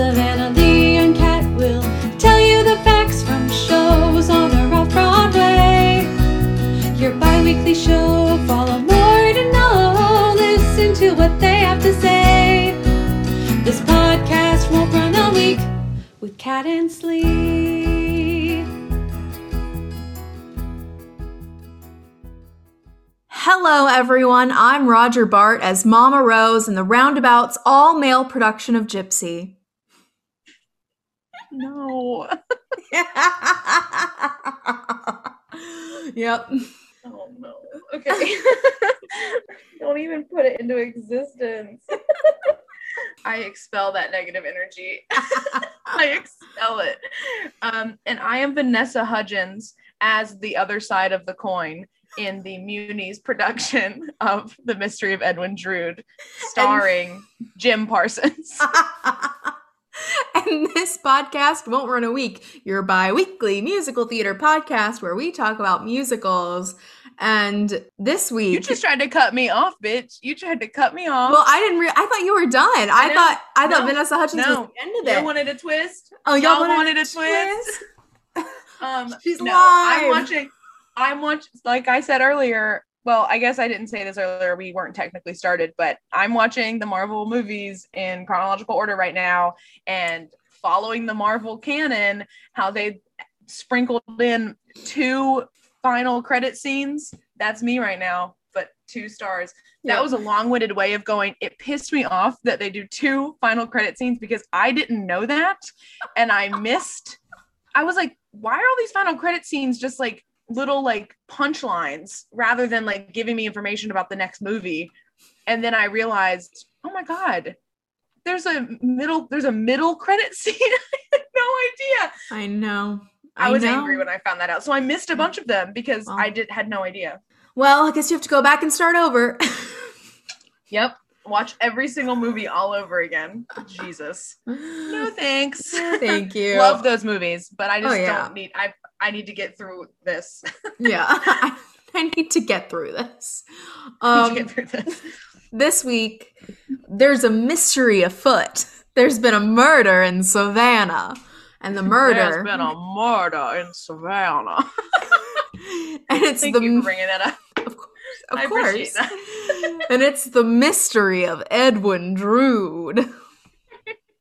Savannah Lee and Kat will tell you the facts from shows on or off Broadway. Your bi weekly show, follow more to know. Listen to what they have to say. This podcast won't run a week with Cat and Slee. Hello, everyone. I'm Roger Bart as Mama Rose in the Roundabout's all male production of Gypsy. No. yep. Oh no. Okay. Don't even put it into existence. I expel that negative energy. I expel it. Um, and I am Vanessa Hudgens as the other side of the coin in the Muni's production of The Mystery of Edwin Drood, starring Jim Parsons. and this podcast won't run a week. Your bi weekly musical theater podcast where we talk about musicals. And this week, You just tried to cut me off, bitch. You tried to cut me off. well, I didn't. Re- I thought you were done. I, know. thought. I thought No. Vanessa Hudgens was No. the end of it. wanted a twist. oh, y'all wanted a twist? Um, She's no, I'm watching. I'm watching. Like I said earlier. Well, I guess I didn't say this earlier. We weren't technically started, but I'm watching the Marvel movies in chronological order right now, and following the Marvel canon, how they sprinkled in two final credit scenes. That's me right now, but two stars. Yeah. That was a long-winded way of going. It pissed me off that they do two final credit scenes because I didn't know that, and I missed. I was like, why are all these final credit scenes just like little like punchlines rather than like giving me information about the next movie? And then I realized, oh my god, there's a middle there's a middle credit scene. I had no idea. I know. I, was know. angry when I found that out. So I missed a bunch of them because Well. I did had no idea. Well, I guess you have to go back and start over. Yep. Watch every single movie all over again. Jesus. No thanks. Thank you. Love those movies, but I just Oh, yeah. don't need I I need to get through this. yeah. I need to get through this. Um, get through this. this week, there's a mystery afoot. There's been a murder in Savannah. And the There's murder. been a murder in Savannah. and it's Thank the you for bringing that up. Of course. Of I course. and it's the mystery of Edwin Drood.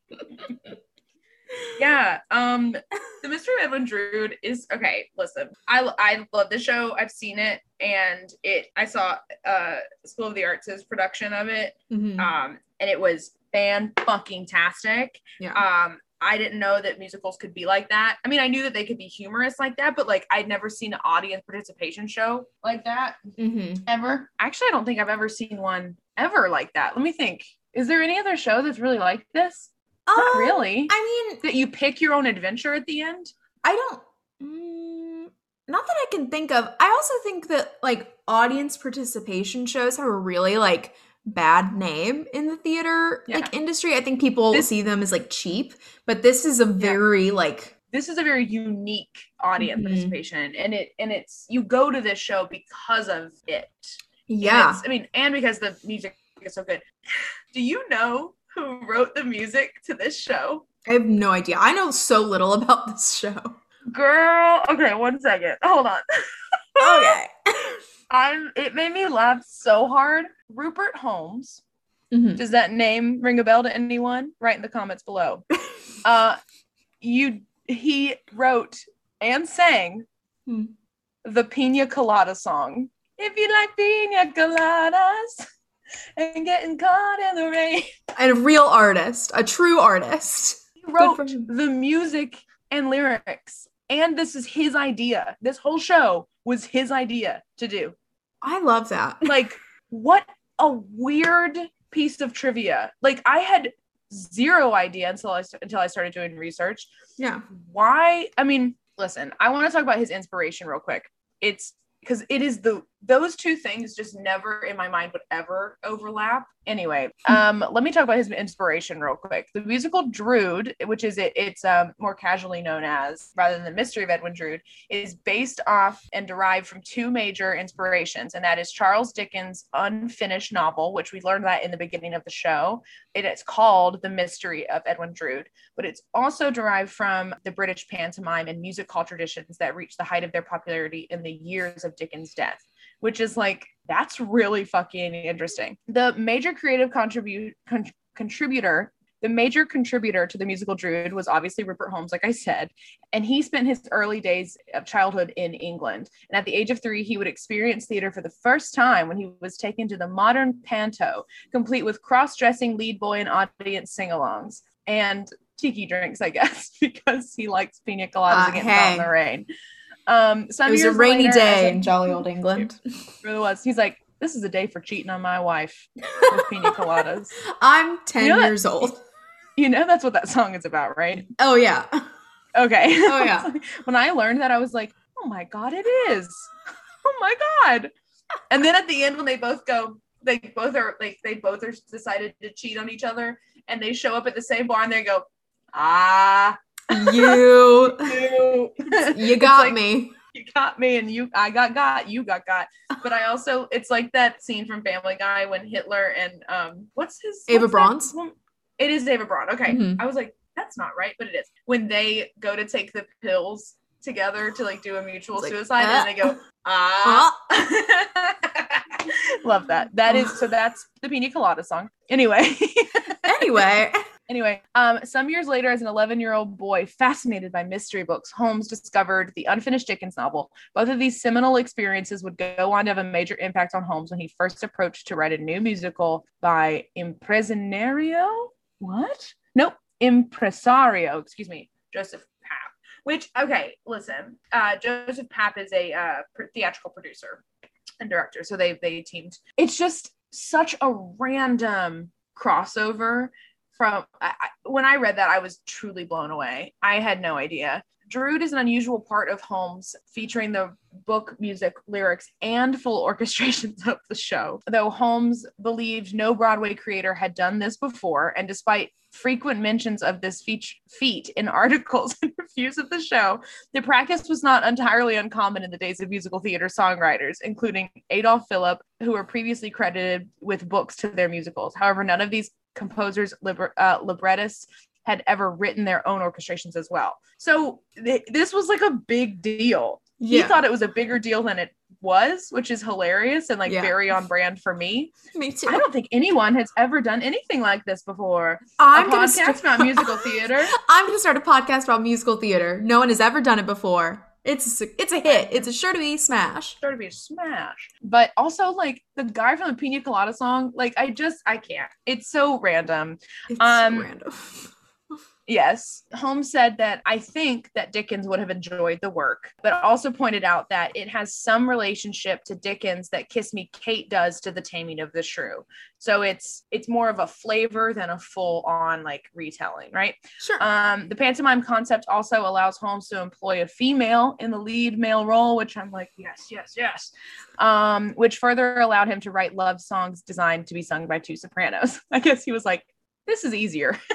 yeah. Um, the Mystery of Edwin Drood is okay. Listen, I I love the show. I've seen it, and it. I saw uh School of the Arts' production of it. Mhm. Um, and it was fan fucking tastic. Yeah. Um, I didn't know that musicals could be like that. I mean, I knew that they could be humorous like that, but like I'd never seen an audience participation show like that Mhm. ever. Actually, I don't think I've ever seen one ever like that. Let me think. Is there any other show that's really like this? Not Um, really. I mean, that you pick your own adventure at the end? I don't. Mm, not that I can think of. I also think that like audience participation shows have a really like bad name in the theater Yeah. like industry. I think people This- see them as like cheap, but this is a very like This is a very unique audience Mhm. participation, and it and it's you go to this show because of it. Yeah. I mean, and because the music is so good. Do you know who wrote the music to this show? I have no idea. I know so little about this show. Girl, okay, one second. Hold on. Okay. I'm it made me laugh so hard. Rupert Holmes. Mhm. Does that name ring a bell to anyone? Write in the comments below. Uh you he wrote and sang Hmm. the Pina Colada song. If you like pina coladas and getting caught in the rain. And a real artist, a true artist. He wrote the music and lyrics. And this is his idea. This whole show was his idea to do. I love that. Like, what a weird piece of trivia. Like, I had zero idea until I until I started doing research. Yeah. Why? I mean, listen, I want to talk about his inspiration real quick. It's because it is the those two things just never in my mind would ever overlap. Anyway, um, let me talk about his inspiration real quick. The musical Drood, which is it, it's um, more casually known as rather than the Mystery of Edwin Drood, is based off and derived from two major inspirations, and that is Charles Dickens' unfinished novel, which we learned that in the beginning of the show. It is called The Mystery of Edwin Drood, but it's also derived from the British pantomime and music hall traditions that reached the height of their popularity in the years of Dickens' death which is like that's really fucking interesting. The major creative contribute con- contributor the major contributor to the musical Drood was obviously Rupert Holmes, like I said, and he spent his early days of childhood in England. And at the age of three, he would experience theater for the first time when he was taken to the modern panto, complete with cross dressing lead boy and audience sing alongs and tiki drinks, I guess, because he likes pina coladas Uh, and getting hey. in the rain. Um, It was a rainy later, day in jolly old England. it really was. He's like, this is a day for cheating on my wife with pina coladas. I'm 10 You know years old. You know that's what that song is about, right? Oh, yeah. Okay. Oh, yeah. when I learned that, I was like, oh my god, it is. Oh my god. And then at the end, when they both go, they both are like they both are decided to cheat on each other, and they show up at the same bar, and they go, ah, You. you, You got like, me. you got me and you I got got you got got. But I also it's like that scene from Family Guy when Hitler and um what's his Ava what's that Braun's? it is Ava Braun. Okay. Mhm. I was like that's not right but it is. When they go to take the pills together to like do a mutual like, suicide uh, and they go ah. Uh, love that. That is so that's the Pina Colada song. Anyway. Anyway. Anyway, um, some years later, as an 11 year old boy fascinated by mystery books, Holmes discovered the unfinished Dickens novel. Both of these seminal experiences would go on to have a major impact on Holmes when he first approached to write a new musical by Impresario. What? Nope, Impresario. Excuse me, Joseph Papp. Which, okay, listen, uh, Joseph Papp is a uh, theatrical producer and director, so they they teamed. It's just such a random crossover from I, when I read that, I was truly blown away. I had no idea. Drood is an unusual part of Holmes, featuring the book, music, lyrics, and full orchestrations of the show. Though Holmes believed no Broadway creator had done this before, and despite frequent mentions of this feat, in articles and reviews of the show, the practice was not entirely uncommon in the days of musical theater songwriters, including Adolf Philipp, who were previously credited with books to their musicals. However, none of these composers, liber- uh, librettists had ever written their own orchestrations as well. So th- this was like a big deal. He thought it was a bigger deal than it was, which is hilarious and like Yeah. very on brand for me. Me too. I don't think anyone has ever done anything like this before. I'm a gonna podcast start- about musical theater. I'm gonna start a podcast about musical theater. No one has ever done it before. It's a, it's a hit. It's a sure to be smash. sure to be a smash. But also like the guy from the Pina Colada song, like I just I can't. It's so random. It's Um, so random. Yes. Holmes said that I think that Dickens would have enjoyed the work, but also pointed out that it has some relationship to Dickens that Kiss Me Kate does to the taming of the shrew. So it's it's more of a flavor than a full on like retelling, right? Sure. Um, the pantomime concept also allows Holmes to employ a female in the lead male role, which I'm like, yes, yes, yes. Um, which further allowed him to write love songs designed to be sung by two sopranos. I guess he was like, this is easier.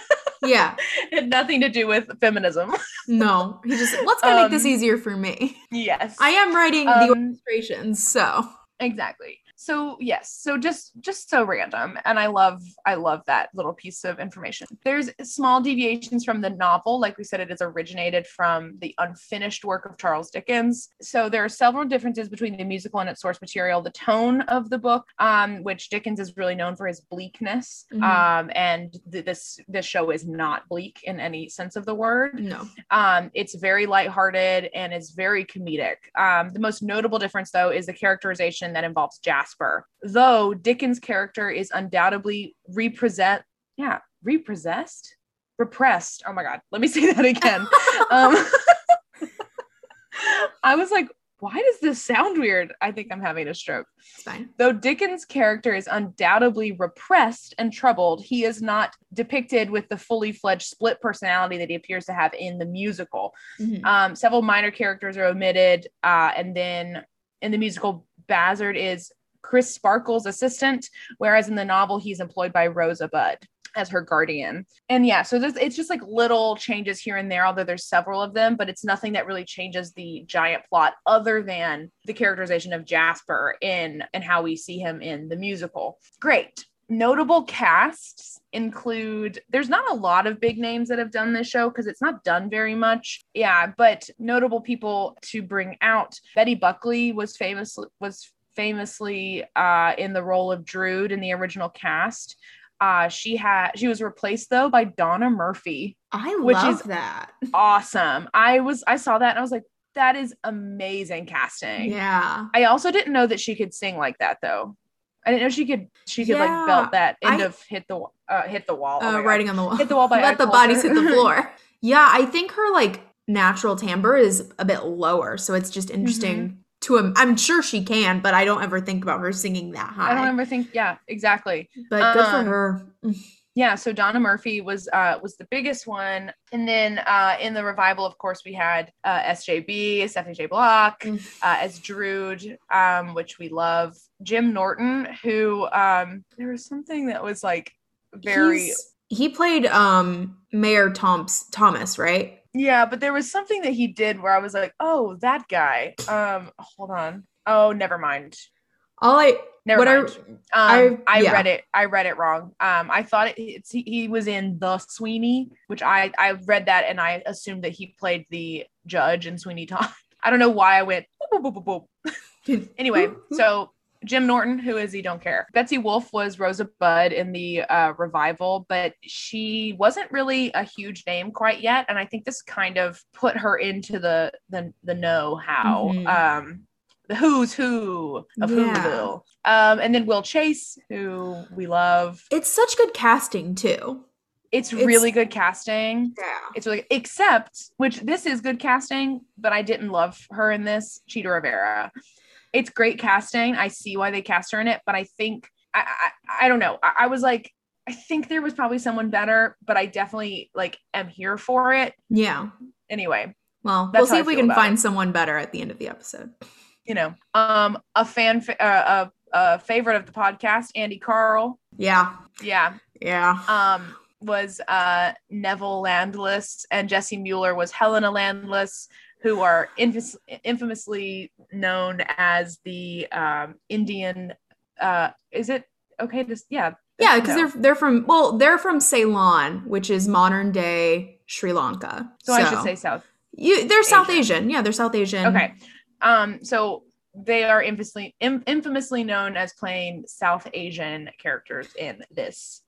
yeah. it had nothing to do with feminism. No. He just let's gonna make this Um, easier for me. yes. I am writing the Um, illustrations, so exactly. So yes, so just just so random and I love I love that little piece of information. There's small deviations from the novel, like we said it is originated from the unfinished work of Charles Dickens. So there are several differences between the musical and its source material. The tone of the book, um, which Dickens is really known for his bleakness, Mhm. um, and th- this this show is not bleak in any sense of the word. no. Um, it's very lighthearted and it's very comedic. Um, the most notable difference, though, is the characterization that involves Jasper. Though Dickens' character is undoubtedly represent, yeah, repossessed, repressed. Oh my God, let me say that again. um, I was like, why does this sound weird? I think I'm having a stroke. It's fine. Though Dickens' character is undoubtedly repressed and troubled, he is not depicted with the fully fledged split personality that he appears to have in the musical. Mhm. Um, several minor characters are omitted, uh, and then in the musical, Bazzard is Crisparkle's assistant, whereas in the novel he's employed by Rosa Budd as her guardian. And yeah, so this, it's just like little changes here and there, although there's several of them, but it's nothing that really changes the giant plot other than the characterization of Jasper in and how we see him in the musical. Great. Notable casts include there's not a lot of big names that have done this show because it's not done very much. Yeah, but notable people to bring out. Betty Buckley was famous was famously uh, in the role of Drood in the original cast. Uh, she had she was replaced though by Donna Murphy. I Which love is- that. Awesome. I was I saw that and I was like, that is amazing casting. Yeah. I also didn't know that she could sing like that though. I didn't know she could she could Yeah, like belt that end I- of hit the uh, hit the wall. Oh uh, writing on the wall. Hit the wall by Let the bodies hit the floor. yeah, I think her like natural timbre is a bit lower, so it's just interesting Mm-hmm. To him. I'm sure she can, but I don't ever think about her singing that high. I don't ever think yeah, exactly. but good um, for her. yeah so donna murphy was uh was the biggest one and then uh in the revival of course we had uh sjb stephanie j block Mm. uh as drood um which we love jim norton who um there was something that was like very He's- he played um Mayor Thoms Thomas, right? Yeah but there was something that he did where i was like oh that guy um hold on oh never mind All I never what I- mind um, I, I- yeah. read it. I read it wrong. Um, I thought it, it's he, he was in the Sweeney, which I I read that and I assumed that he played the judge in Sweeney Todd. I don't know why I went. boop, boop, boop. Anyway, so Jim Norton, who is he? Don't care. Betsy Wolfe was Rosa Budd in the uh, revival, but she wasn't really a huge name quite yet, and I think this kind of put her into the the the know how. Mhm. Um, the who's who of Yeah. Whoville. Um, and then Will Chase, who we love. it's such good casting too. It's, It's- really good casting. Yeah. It's really except which this is good casting, but I didn't love her in this. Chita Rivera. It's great casting. I see why they cast her in it, but I think I I, I don't know. I, I was like, I think there was probably someone better, but I definitely like am here for it. Yeah. Anyway, Well, we'll see if we can find it. someone better at the end of the episode. you know, um, a fan, fa- uh, a, a favorite of the podcast, Andy Karl. Yeah. Yeah, Yeah. um, was uh, Neville Landless, and Jessie Mueller was Helena Landless, who are infamous, infamously known as the um, Indian. Uh, is it okay? Just yeah, Yeah, because they're they're from well, they're from Ceylon, which is modern day Sri Lanka. So, I should say South. you. They're South Asian. Asian. Yeah, they're South Asian. Okay, um, so they are infamously in, infamously known as playing South Asian characters in this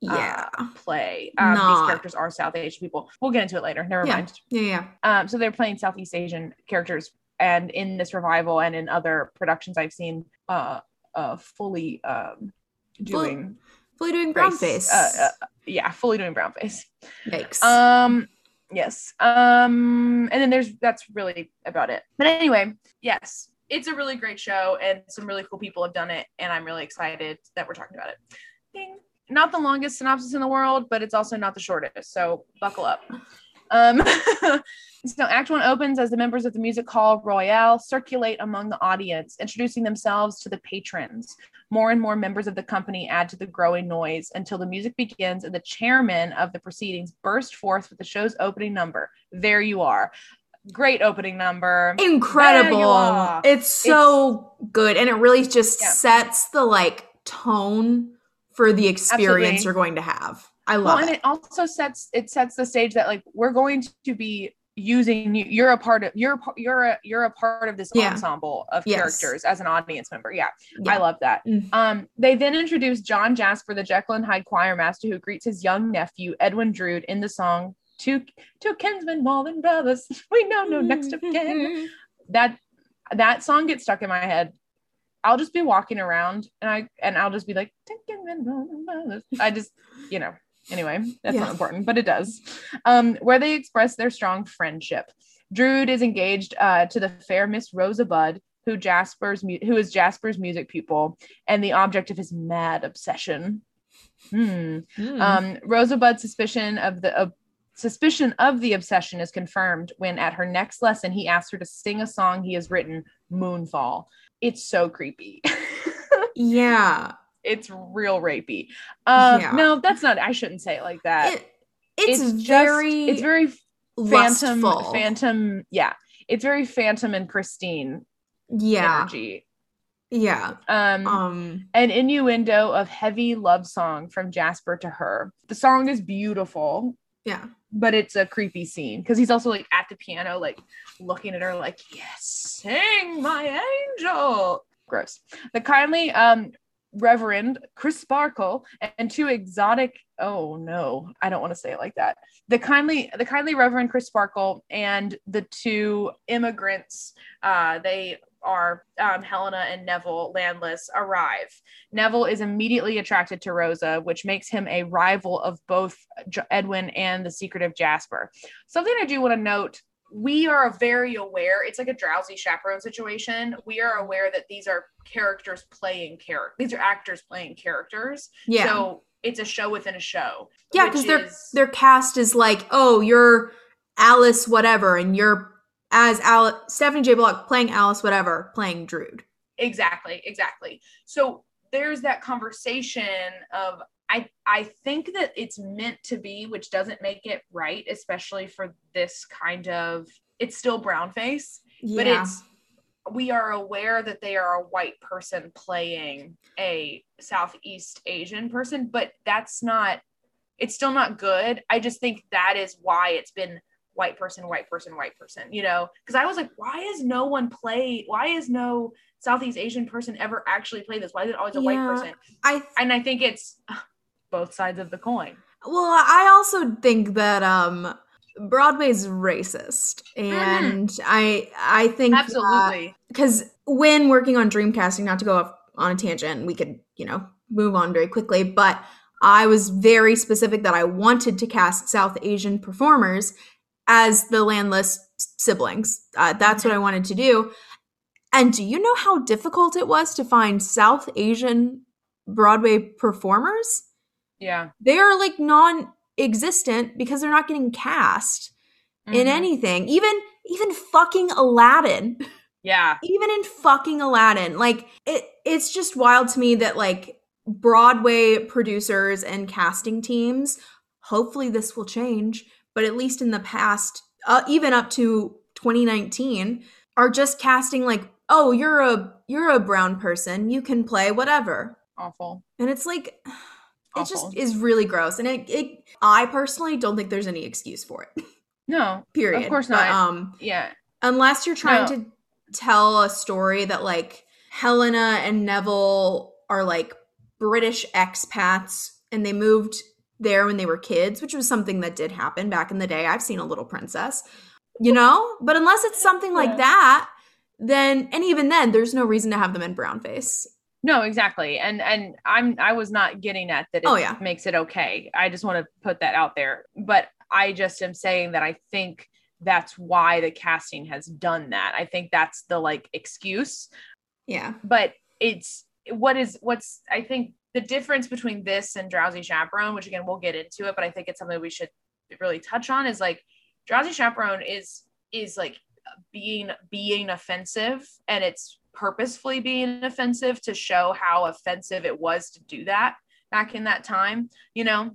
Yeah. uh, play. Um, These characters are South Asian people. We'll get into it later. Never Yeah. mind. yeah. Yeah. Um, so they're playing Southeast Asian characters, and in this revival and in other productions I've seen, uh, uh, fully um, doing Fully doing brown race- face. Uh, uh, yeah, fully doing brown face. Yikes. Um, yes. Um, and then there's that's really about it. But anyway, yes, it's a really great show, and some really cool people have done it, and I'm really excited that we're talking about it. Ding. Not the longest synopsis in the world, but it's also not the shortest. So buckle up. Um, so Act One opens as the members of the Music Hall Royale circulate among the audience, introducing themselves to the patrons. More and more members of the company add to the growing noise until the music begins and the chairman of the proceedings burst forth with the show's opening number. There you are. Great opening number. Incredible. It's so good. And it really just Yeah. sets the like tone for the experience Absolutely. you're going to have. I well, love and it. it also sets it sets the stage that like we're going to be using you. You're a part of you're you're a you're a part of this Yeah. ensemble of Yes. characters as an audience member. Yeah, Yeah. I love that. Mm. Um, they then introduce John Jasper, the Jekyll and Hyde choir master, who greets his young nephew Edwin Drood in the song "Two Two Kinsmen More Than Brothers." We know no next of kin. That that song gets stuck in my head. I'll just be walking around and I and I'll just be like, "Two Kinsmen More Than Brothers." I just you know. Anyway, that's Yeah. not important, but it does. Um, where they express their strong friendship. Drood is engaged uh, to the fair Miss Rosa Budd, who Jasper's mu- who is Jasper's music pupil and the object of his mad obsession. Hmm. Mm. Um, Rosa Budd's suspicion of the of suspicion of the obsession is confirmed when at her next lesson he asks her to sing a song he has written, Moonfall. It's so creepy. Yeah. it's real rapey. Um, Yeah. no, that's not. I shouldn't say it like that. It, it's, just- very it's very phantom, lustful. phantom. Yeah, it's very phantom and pristine yeah. energy. Yeah. Um, Um an innuendo of heavy love song from Jasper to her. The song is beautiful, yeah. But it's a creepy scene because he's also like at the piano, like looking at her, like, yes, sing my angel. Gross. The kindly um Reverend Crisparkle and two exotic oh no, I don't want to say it like that. The kindly the kindly Reverend Crisparkle and the two immigrants, uh, they are um, Helena and Neville Landless arrive. Neville is immediately attracted to Rosa, which makes him a rival of both Edwin and the secretive Jasper. Something I do want to note we are very aware, it's like a drowsy chaperone situation. We are aware that these are characters playing character, these are actors playing characters. Yeah. So it's a show within a show. yeah, because their their cast is like, oh, you're Alice whatever, and you're as Alice Stephanie J. Block playing Alice whatever, playing Drood. exactly exactly so there's that conversation of i i think that it's meant to be which doesn't make it right especially for this kind of it's still brown face Yeah. but it's we are aware that they are a white person playing a southeast asian person but that's not it's still not good i just think that is why it's been white person white person white person you know? Because i was like why is no one play why is no southeast asian person ever actually play this? Why is it always a white person? I and i think it's both sides of the coin. Well, I also think that um Broadway's racist, and I I think absolutely. because when working on dreamcasting not to go off on a tangent we could you know move on very quickly but i was very specific that i wanted to cast south asian performers as the landless siblings. Uh, that's what i wanted to do. And do you know how difficult it was to find south asian broadway performers? Yeah. They are like non-existent because they're not getting cast in Mhm. anything. Even even fucking aladdin. Yeah. Even in fucking Aladdin, like it it's just wild to me that like Broadway producers and casting teams, hopefully this will change, but at least in the past, uh, even up to 2019, are just casting like, "Oh, you're a you're a brown person, you can play whatever." awful And it's like it Awful. just is really gross and it, it I personally don't think there's any excuse for it. no Period. Of course But, not. um yeah unless you're trying No. to tell a story that like Helena and Neville are like British expats and they moved there when they were kids, which was something that did happen back in the day. I've seen a little princess, you know? But unless it's something like that, then and even then there's no reason to have them in brown face. No, exactly. And and I'm I was not getting at that it Oh, yeah. makes it okay. I just want to put that out there. But I just am saying that I think that's why the casting has done that. I think that's the like excuse. Yeah. But it's what is what's I think the difference between this and Drowsy Chaperone, which again we'll get into it, but I think it's something we should really touch on is like Drowsy Chaperone is is like being being offensive and it's purposefully being offensive to show how offensive it was to do that back in that time you know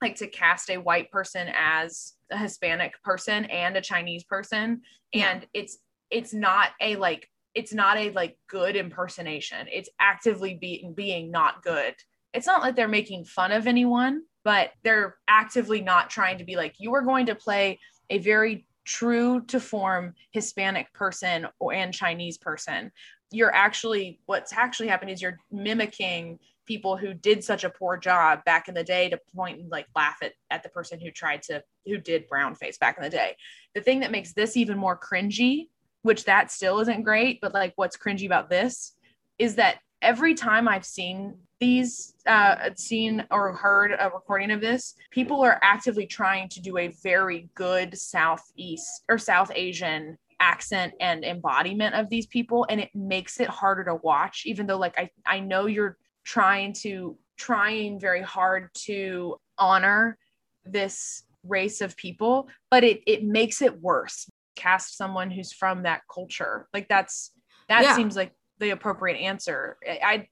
like to cast a white person as a hispanic person and a chinese person Yeah. and it's it's not a like it's not a like good impersonation. It's actively being being not good. It's not like they're making fun of anyone but they're actively not trying to be like you are going to play a very true to form hispanic person or and chinese person. You're actually what's actually happened is you're mimicking people who did such a poor job back in the day to point and like laugh at, at the person who tried to who did brown face back in the day. The thing that makes this even more cringy which that still isn't great but like what's cringy about this is that every time i've seen these uh seen or heard a recording of this people are actively trying to do a very good southeast or south asian accent and embodiment of these people and it makes it harder to watch even though like i i know you're trying to trying very hard to honor this race of people but it it makes it worse cast someone who's from that culture like that's that Yeah. seems like the appropriate answer. I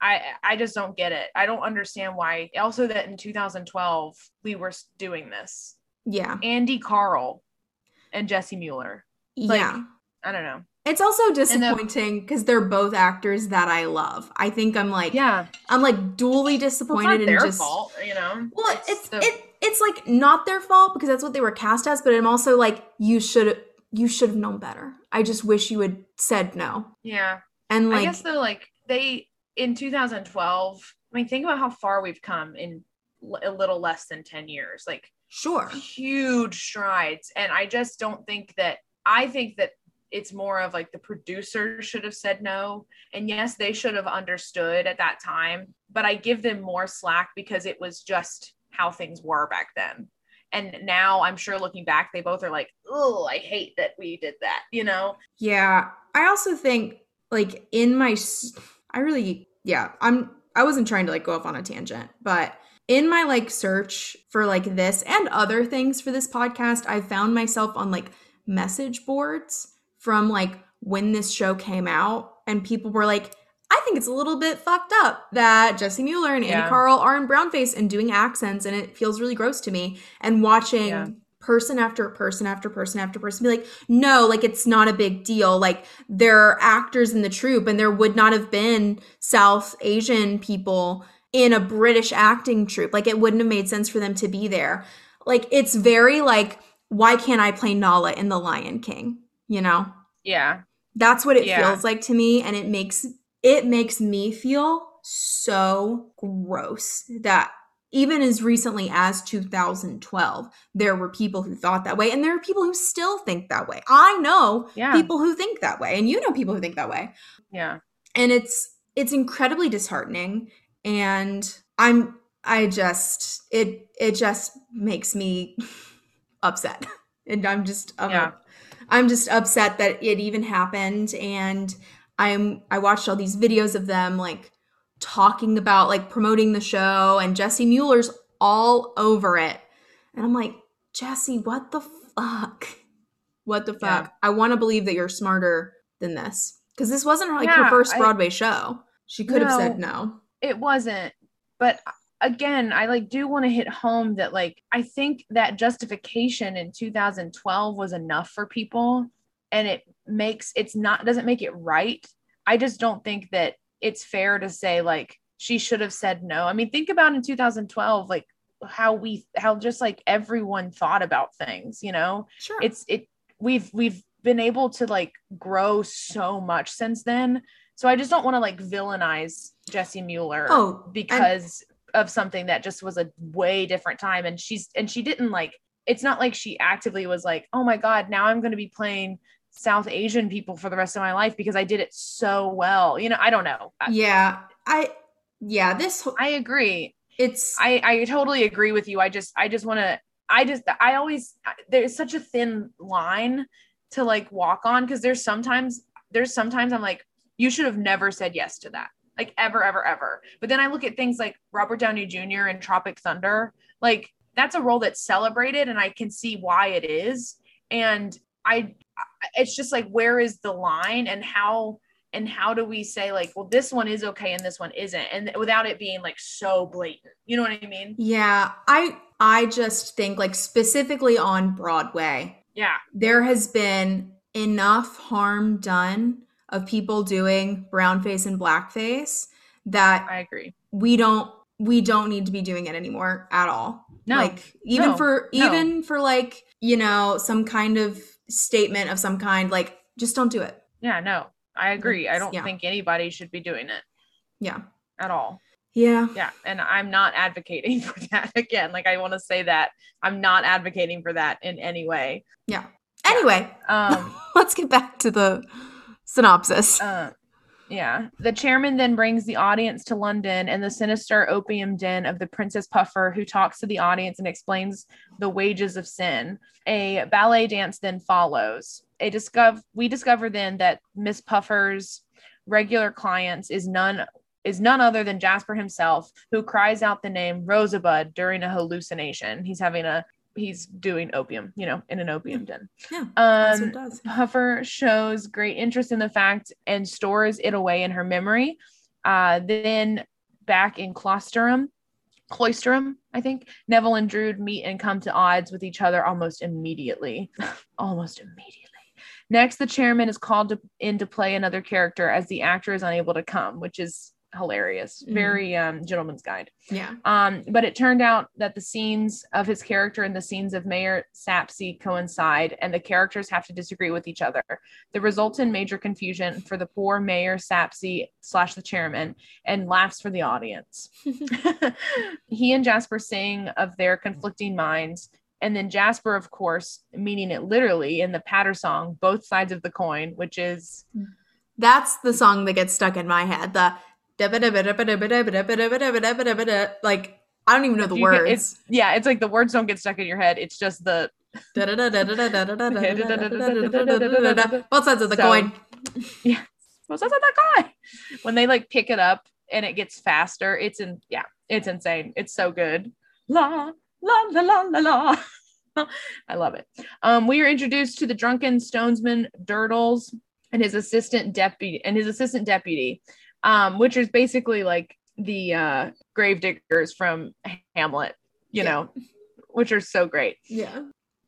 I I just don't get it. I don't understand why. Also, that in 2012 we were doing this. Yeah. Andy Karl and Jessie Mueller. Like, yeah. I don't know. It's also disappointing because they're both actors that I love. I think I'm like Yeah, I'm like dually well, it's disappointed not in their just fault, you know. Well, it's the- it it's like not their fault because that's what they were cast as, but I'm also like you should you should have known better. I just wish you had said no. yeah. And like I guess though, like they in 2012. I mean, think about how far we've come in l- a little less than 10 years. Like sure. huge strides, and I just don't think that. I think that it's more of like the producers should have said no, and yes, they should have understood at that time. But I give them more slack because it was just how things were back then. And now I'm sure looking back, they both are like, oh, I hate that we did that, you know? Yeah. I also think like in my I really yeah, I'm I wasn't trying to like go off on a tangent, but in my like search for like this and other things for this podcast, I found myself on like message boards from like when this show came out and people were like think it's a little bit fucked up that Jessie Mueller and Andy Yeah. Karl are in brownface and doing accents and it feels really gross to me and watching Yeah. person after person after person after person be like no like it's not a big deal like there are actors in the troupe and there would not have been south asian people in a british acting troupe like it wouldn't have made sense for them to be there like it's very like why can't i play nala in the lion king you know Yeah. that's what it Yeah. feels like to me and it makes it makes me feel so gross that even as recently as 2012 there were people who thought that way and there are people who still think that way i know Yeah. people who think that way and you know people who think that way Yeah. and it's it's incredibly disheartening and i'm i just it it just makes me upset and i'm just I'm, Yeah. i'm just upset that it even happened and i'm i watched all these videos of them like talking about like promoting the show and jessie mueller's all over it. And i'm like jessie what the fuck? What the fuck? Yeah. i want to believe that you're smarter than this. Because this wasn't like Yeah, her first I- broadway show. She could have said no it wasn't. But uh, again i like do want to hit home that like i think that justification in 2012 was enough for people and it makes it's not doesn't make it right. I just don't think that it's fair to say like she should have said no. I mean think about in 2012 like how we how just like everyone thought about things you know? Sure. It's it we've we've been able to like grow so much since then. So i just don't want to like villainize jessie mueller oh because of something that just was a way different time. And she's and she didn't like it's not like she actively was like oh my god now i'm going to be playing south asian people for the rest of my life because i did it so well you know i don't know yeah i yeah this I agree it's I, I totally agree with you. I just I just want to I just I always there's such a thin line to like walk on because there's sometimes there's sometimes I'm like you should have never said yes to that like ever ever ever. But then I look at things like Robert Downey Jr. and Tropic Thunder like that's a role that's celebrated and I can see why it is and I it's just like where is the line and how and how do we say like well this one is okay and this one isn't and without it being like so blatant you know what i mean yeah i i just think like specifically on broadway yeah there has been enough harm done of people doing brown face and blackface that i agree we don't we don't need to be doing it anymore at all No. like even No. for No. even for like you know some kind of statement of some kind like just don't do it. Yeah no i agree. I don't Yeah. think anybody should be doing it. Yeah. At all. Yeah. Yeah and i'm not advocating for that again. Like i want to say that i'm not advocating for that in any way. Yeah. anyway um let's get back to the synopsis. Uh, yeah. The chairman then brings the audience to London and the sinister opium den of the Princess Puffer, who talks to the audience and explains the wages of sin. A ballet dance then follows. A discover we discover then that Miss Puffer's regular clients is none is none other than Jasper himself, who cries out the name Rosebud during a hallucination. He's having a he's doing opium, you know, in an opium den. Yeah, Um, does. Puffer shows great interest in the fact and stores it away in her memory. Uh, then back in Cloisterham, Cloisterham, I think, Neville and Drood meet and come to odds with each other almost immediately. almost immediately. Next, the chairman is called to, in to play another character as the actor is unable to come, which is hilarious. Mhm. Very um, gentleman's guide. Yeah. Um, but it turned out that the scenes of his character and the scenes of Mayor Sapsea coincide, and the characters have to disagree with each other. The results in major confusion for the poor Mayor Sapsea slash the chairman, and laughs for the audience. he and Jasper sing of their conflicting minds. And then Jasper, of course, meaning it literally in the patter song, both sides of the coin, which is That's the song that gets stuck in my head. The like I don't even know the you words. it's yeah, it's like the words don't get stuck in your head. It's just the Both sides of the So- coin. what's that that guy? When they like pick it up and it gets faster, it's in yeah, it's insane. It's so good. La la la la la la. I love it. Um, we are introduced to the drunken stonesman Durdles and his assistant deputy and his assistant deputy, um, which is basically like the uh grave diggers from Hamlet, you Yeah. know, which are so great Yeah.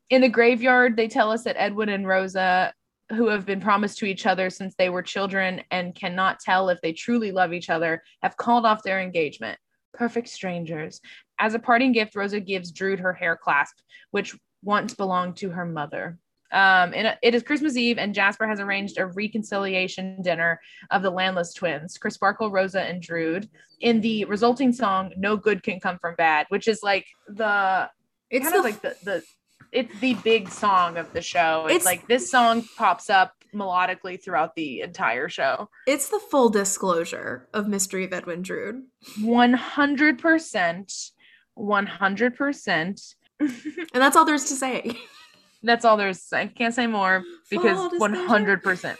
in the graveyard, they tell us that Edwin and Rosa, who have been promised to each other since they were children and cannot tell if they truly love each other, have called off their engagement. Perfect strangers. As a parting gift, Rosa gives Drood her hair clasp, which once belonged to her mother. Um, and it is Christmas Eve, and Jasper has arranged a reconciliation dinner of the landless twins, Crisparkle, Rosa, and Drood. In the resulting song, "No Good Can Come from Bad," which is like the It's kind the, of like the the it's the big song of the show. It's, It's- like this song pops up melodically throughout the entire show. it's the full disclosure of Mystery of Edwin Drood. One hundred percent, one hundred percent. And that's all there is to say. That's all there's. I can't say more because one hundred percent.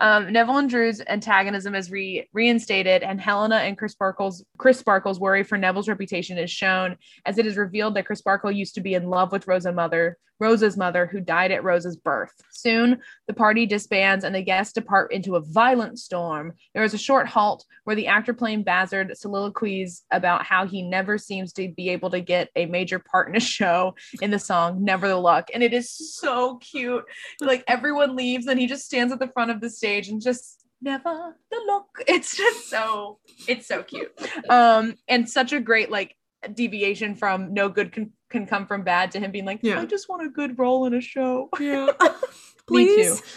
Um, Neville and Drood's antagonism is re- reinstated, and Helena and Crisparkle's Chris Sparkle's worry for Neville's reputation is shown as it is revealed that Crisparkle used to be in love with Rosa mother, Rosa's mother, who died at Rosa's birth. Soon, the party disbands and the guests depart into a violent storm. There is a short halt where the actor playing Bazzard soliloquies about how he never seems to be able to get a major part in a show in the song "Never the Luck," and it is so cute. Like everyone leaves, and he just stands at the front of the stage and just never the look. It's just so it's so cute, um, and such a great like deviation from no good can can come from bad to him being like, Yeah. I just want a good role in a show. Yeah. Me Please.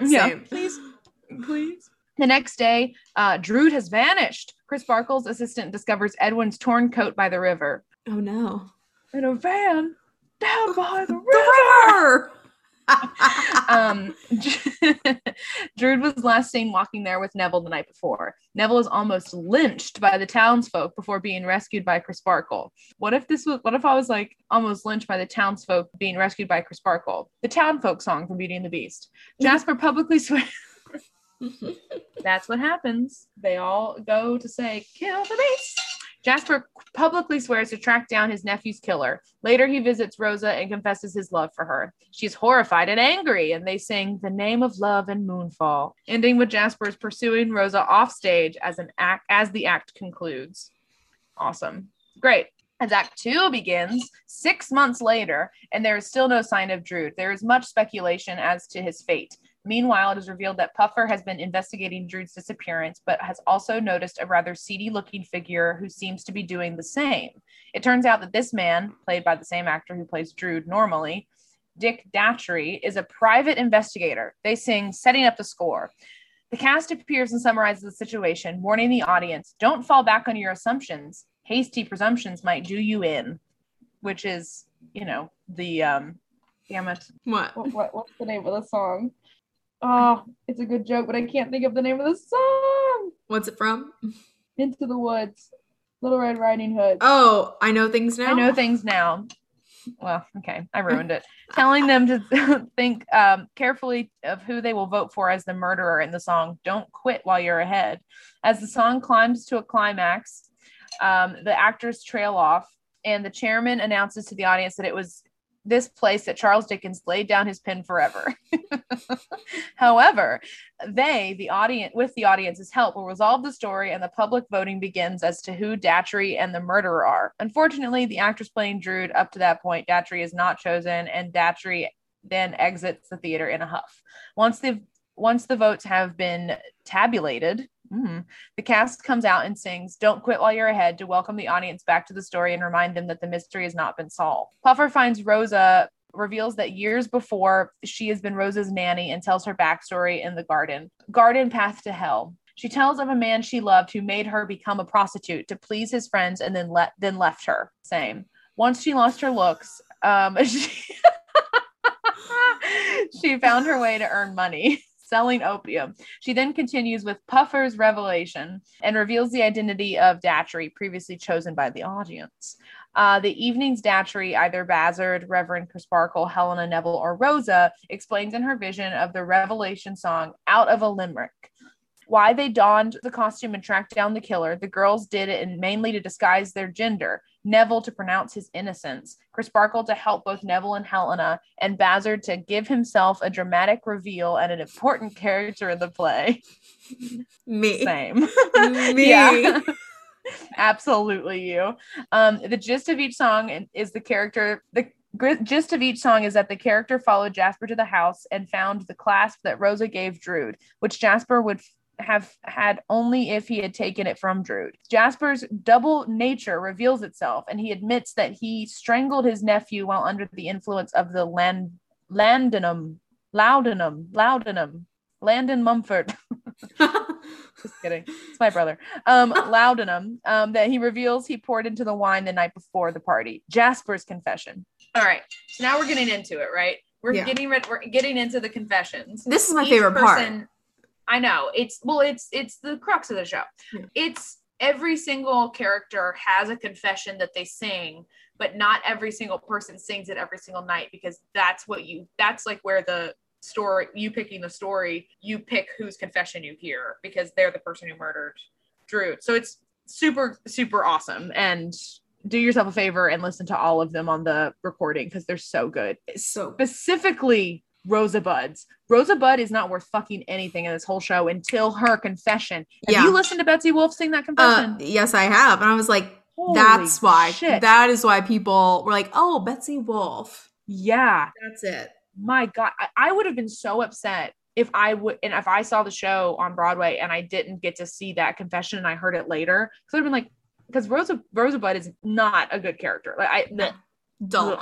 Yeah, please, please. The next day, uh, Drood has vanished. Crisparkle's assistant discovers Edwin's torn coat by the river. Oh no. In a van down by the river. The river. um, Drood was last seen walking there with Neville the night before. Neville is almost lynched by the townsfolk before being rescued by Crisparkle. What if this was? What if I was like almost lynched by the townsfolk being rescued by Crisparkle? The townfolk song from Beauty and the Beast. Jasper publicly swears. That's what happens. They all go to say, kill the beast. Jasper publicly swears to track down his nephew's killer. Later, he visits Rosa and confesses his love for her. She's horrified and angry, and they sing "The Name of Love" and "Moonfall," ending with Jasper's pursuing Rosa off stage as an act as the act concludes. Awesome, great. As Act Two begins, six months later, and there is still no sign of Drood. There is much speculation as to his fate. Meanwhile, it is revealed that Puffer has been investigating Drood's disappearance, but has also noticed a rather seedy looking figure who seems to be doing the same. It turns out that this man, played by the same actor who plays Drood normally, Dick Datchery, is a private investigator. They sing Setting Up the Score. The cast appears and summarizes the situation, warning the audience don't fall back on your assumptions. Hasty presumptions might do you in, which is, you know, the, um, damn it, what? what, what what's the name of the song? Oh, it's a good joke, but I can't think of the name of the song. What's it from? Into the Woods, Little Red Riding Hood. Oh, I know things now. I know things now. Well, okay, I ruined it. Telling them to think um, carefully of who they will vote for as the murderer in the song "Don't Quit While You're Ahead." As the song climbs to a climax, um, the actors trail off. and the chairman announces to the audience that it was this place that Charles Dickens laid down his pen forever. However, they, the audience, with the audience's help, will resolve the story and the public voting begins as to who Datchery and the murderer are. Unfortunately, the actress playing Drood up to that point, Datchery is not chosen, and Datchery then exits the theater in a huff. Once the once the votes have been tabulated, mm, the cast comes out and sings Don't Quit While You're Ahead to welcome the audience back to the story and remind them that the mystery has not been solved. Puffer finds Rosa, reveals that years before she has been Rosa's nanny and tells her backstory in the garden. Garden Path to Hell. She tells of a man she loved who made her become a prostitute to please his friends and then let then left her. Same. Once she lost her looks, um, she, she found her way to earn money selling opium. She then continues with Puffer's revelation and reveals the identity of Datchery, previously chosen by the audience. Uh, the evening's Datchery, either Bazzard, Reverend Crisparkle, Helena Neville, or Rosa, explains in her vision of the revelation song Out of a Limerick. Why they donned the costume and tracked down the killer. The girls did it and mainly to disguise their gender. Neville to pronounce his innocence, Crisparkle to help both Neville and Helena, and Bazzard to give himself a dramatic reveal and an important character in the play. Me. Same. Me. yeah. Absolutely you. Um, the gist of each song is the character, the gist of each song is that the character followed Jasper to the house and found the clasp that Rosa gave Drood, which Jasper would have had only if he had taken it from Drood. Jasper's double nature reveals itself, and he admits that he strangled his nephew while under the influence of the land Landenum, Laudanum, Laudanum, Landon Mumford. Just kidding. It's my brother. Um, Laudanum, um, that he reveals he poured into the wine the night before the party. Jasper's confession. All right. So now we're getting into it, right? We're Yeah. getting ready. We're getting into the confessions This is my each favorite part. I know it's well, it's it's the crux of the show. Yeah. It's every single character has a confession that they sing, but not every single person sings it every single night because that's what you that's like where the story you picking the story you pick whose confession you hear because they're the person who murdered Drood. So it's super super awesome and do yourself a favor and listen to all of them on the recording because they're so good so specifically Rosabuds. Rosabud is not worth fucking anything in this whole show until her confession. Have Yeah. you listened to Betsy Wolfe sing that uh, confession? yes, I have. And I was like, Holy that's why. shit. That is why people were like, oh, Betsy Wolfe. yeah. That's it. My God. I, I would have been so upset if I would and if I saw the show on Broadway and I didn't get to see that confession and I heard it later. Because I'd been like, because Rosa Rosabud is not a good character. Like I No. Don't.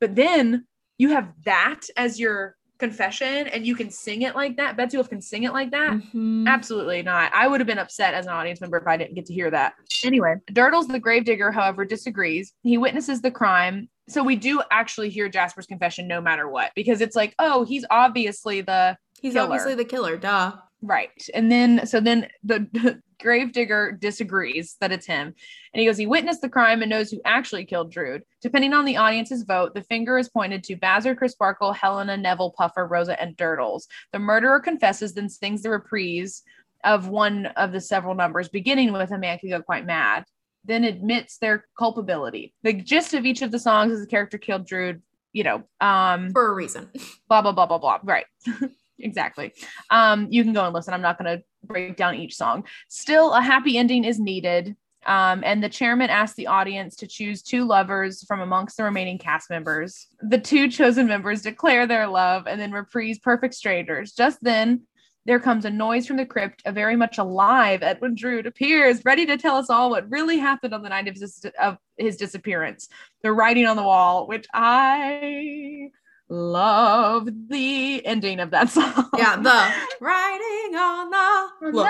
But then you have that as your confession and you can sing it like that. Betsy Wolfe can sing it like that. Mhm. Absolutely not. I would have been upset as an audience member if I didn't get to hear that. Anyway, Durdles the gravedigger, however, disagrees. He witnesses the crime. So we do actually hear Jasper's confession no matter what, because it's like, oh, he's obviously the He's killer. obviously the killer. Duh. Right. And then so then the gravedigger disagrees that it's him. And he goes, he witnessed the crime and knows who actually killed Drood. Depending on the audience's vote, the finger is pointed to Bazzard, Crisparkle, Helena, Neville, Puffer, Rosa, and Durdles. The murderer confesses, then sings the reprise of one of the several numbers, beginning with A Man Could Go Quite Mad, then admits their culpability. The gist of each of the songs is the character killed Drood, you know, um, For a reason. blah, blah, blah, blah, blah. Right. exactly. Um, you can go and listen. I'm not going to break down each song. Still, a happy ending is needed. Um, and the chairman asked the audience to choose two lovers from amongst the remaining cast members. The two chosen members declare their love and then reprise Perfect Strangers. Just then, there comes a noise from the crypt. A very much alive Edwin Drood appears, ready to tell us all what really happened on the night of his, of his disappearance. The writing on the wall, which I love the ending of that song. Yeah, the writing on the look.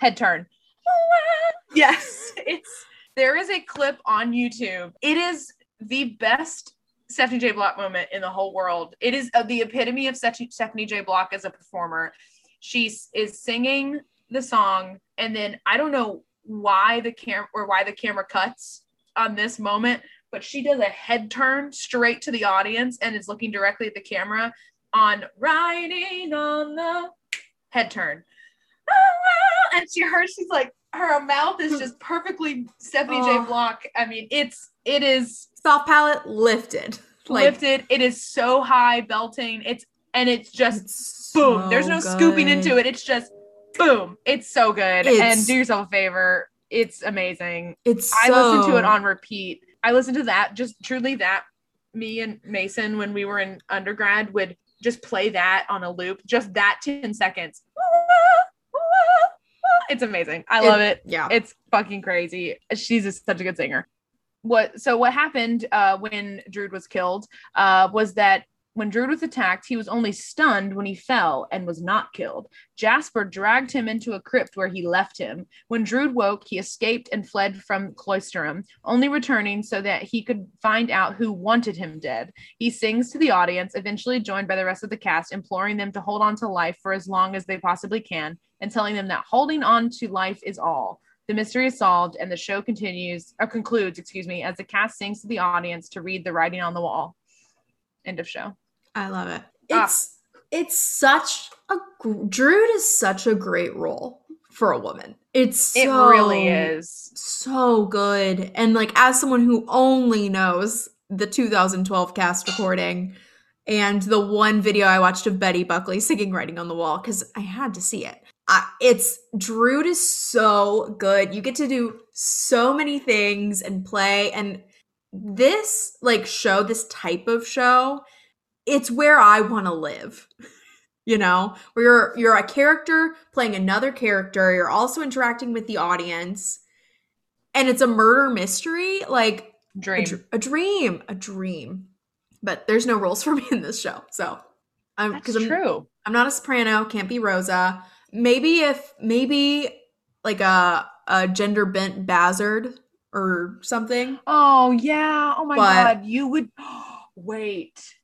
head turn. Yes, it's there is a clip on YouTube. It is the best Stephanie J. Block moment in the whole world. It is uh, the epitome of Stephanie J. Block as a performer. She is singing the song, and then I don't know why the camera or why the camera cuts on this moment, but she does a head turn straight to the audience and is looking directly at the camera on riding on the head turn. Ah, and she heard she's like, her mouth is just perfectly Stephanie J. Oh. Block. I mean, it's it is Soft palate lifted. Like lifted. It is so high belting. It's and it's just it's boom. so There's no scooping into it. It's just boom. It's so good. It's- and do yourself a favor. It's amazing. It's I listened to it on repeat. I listened to that just truly that me and Mason when we were in undergrad would just play that on a loop, just that 10 seconds. It's amazing. I love it. Yeah. It's fucking crazy. She's just such a good singer. What so what happened uh when Drood was killed uh was that when Drood was attacked, he was only stunned when he fell and was not killed. Jasper dragged him into a crypt where he left him. When Drood woke, he escaped and fled from Cloisterham, only returning so that he could find out who wanted him dead. He sings to the audience, eventually joined by the rest of the cast, imploring them to hold on to life for as long as they possibly can and telling them that holding on to life is all. The mystery is solved and the show continues or concludes, excuse me, as the cast sings to the audience to read the writing on the wall. End of show. I love it. Ah. It's it's such a Drood is such a great role for a woman. It's It so, really is. so good. And like as someone who only knows the 2012 cast recording and the one video I watched of Betty Buckley singing writing on the wall cuz I had to see it. I, it's Drood is so good. You get to do so many things and play and this like show this type of show it's where I want to live. You know, where you're you're a character playing another character, you're also interacting with the audience, and it's a murder mystery, like a, Dream. dr- a dream, a dream. But there's no roles for me in this show, so I'm because I'm true. I'm not a soprano, can't be Rosa. Maybe if maybe like a a gender bent Bazzard or something. Oh yeah. Oh my But- god. You would wait.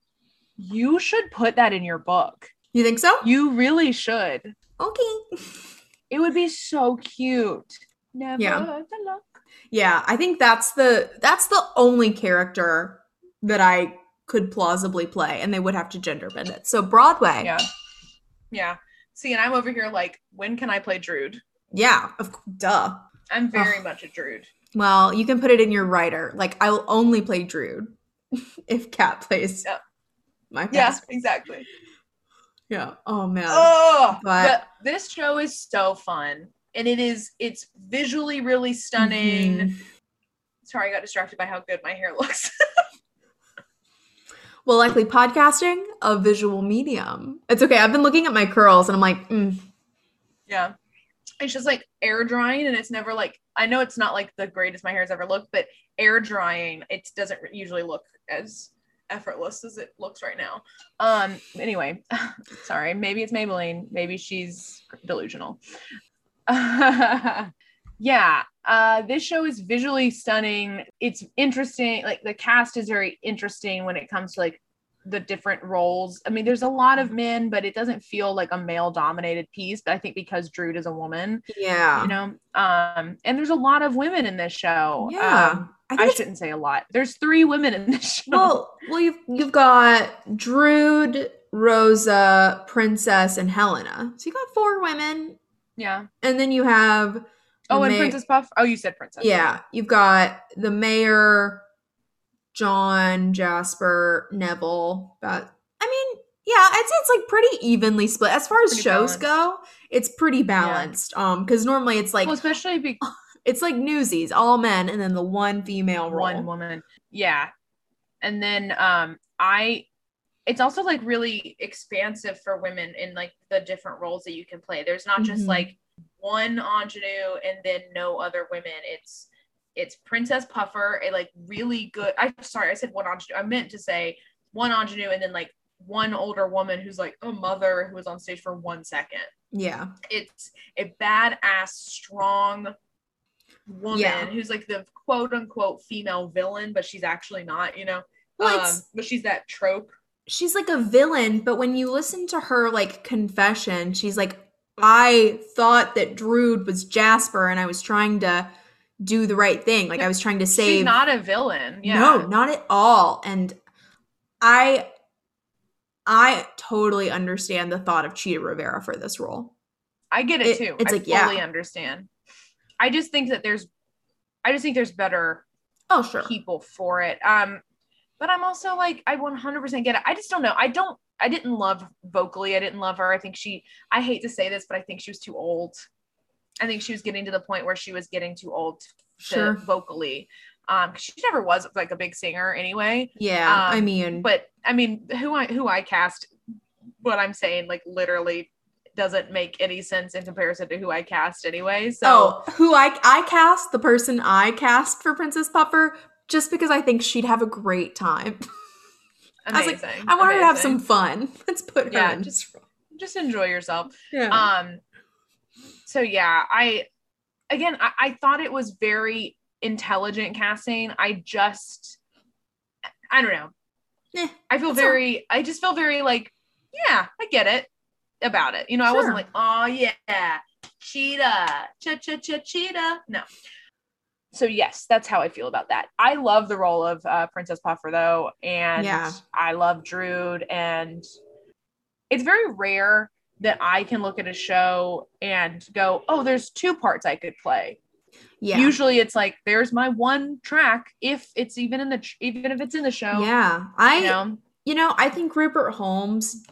You should put that in your book. You think so? You really should. Okay. It would be so cute. Never Yeah. Yeah, I think that's the that's the only character that I could plausibly play, and they would have to gender bend it. So Broadway, yeah, Yeah. See, and I'm over here like, when can I play Drood? Yeah, of duh. I'm very Ugh. much a Drood. Well, you can put it in your writer. Like I'll only play Drood if Kat plays Yeah. My Yeah, exactly. Yeah. Oh man. Oh, But- but this show is so fun. And it is, it's visually really stunning. Mhm. Sorry, I got distracted by how good my hair looks. Well, likely podcasting, a visual medium. It's okay. I've been looking at my curls, and I'm like, mm, yeah. It's just like air drying, and it's never like, I know it's not like the greatest my hair's ever looked, but air drying, it doesn't usually look as effortless as it looks right now. Um, anyway, sorry, maybe it's Maybelline, maybe she's delusional. yeah, uh, this show is visually stunning. It's interesting. Like the cast is very interesting when it comes to like the different roles. I mean, there's a lot of men, but it doesn't feel like a male dominated piece. But I think because Drood is a woman, yeah, you know, um, and there's a lot of women in this show. yeah. Um, I I, shouldn't say a lot. There's three women in this show. Well, well, you've you've got Drood, Rosa, Princess, and Helena. So you got four women, yeah. and then you have Oh, and ma- Princess Puff. Oh, you said Princess. Yeah, you've got the mayor, John, Jasper, Neville. But I mean, yeah, I'd say it's like pretty evenly split as far as Pretty shows balanced. go. It's pretty balanced. Um, because normally it's like well, especially be- it's like Newsies, all men, and then the one female role. one woman. Yeah. And then um I it's also like really expansive for women in like the different roles that you can play. There's not just Mhm. like one ingenue and then no other women. It's it's Princess Puffer, a like really good I sorry, I said one ingenue. I meant to say one ingenue and then like one older woman who's like a mother who was on stage for one second. Yeah, It's a badass, strong woman Yeah. who's like the quote unquote female villain, but she's actually not, you know. Well, um, but she's that trope. she's like a villain, but when you listen to her like confession, she's like, I thought that Drood was Jasper and I was trying to do the right thing. Like I was trying to save She's not a villain. Yeah. No, not at all. And I I totally understand the thought of Chita Rivera for this role. I get it, It- too. it's I like, yeah. fully understand. I just think that there's, I just think there's better Oh, sure. people for it. Um, but I'm also like, I 100% get it. I just don't know. I don't, I didn't love vocally. I didn't love her. I think she, I hate to say this, but I think she was too old. I think she was getting to the point where she was getting too old to Sure. vocally. Um, she never was like a big singer anyway. Yeah. I Um, mean, But I mean, who I who I cast, what I'm saying, like literally doesn't make any sense in comparison to who I cast anyway. So oh, who I I cast the person I cast for Princess Puffer just because I think she'd have a great time. I was like, I want her to have some fun. Let's put her Yeah, in. just- just enjoy yourself. yeah. Um, so yeah, I again, I, I thought it was very intelligent casting. I just, I don't know. Eh, I feel it's all- very, I just feel very like, yeah, I get it about it. You know, I wasn't like, oh yeah, cheetah, cha cha cha cheetah. No. So yes, that's how I feel about that. I love the role of uh, Princess Puffer though, and Yeah. I love Drood, and it's very rare that I can look at a show and go, oh, there's two parts I could play. yeah. Usually, it's like there's my one track, if it's even in the even if it's in the show. yeah. I you know, You know, I think Rupert Holmes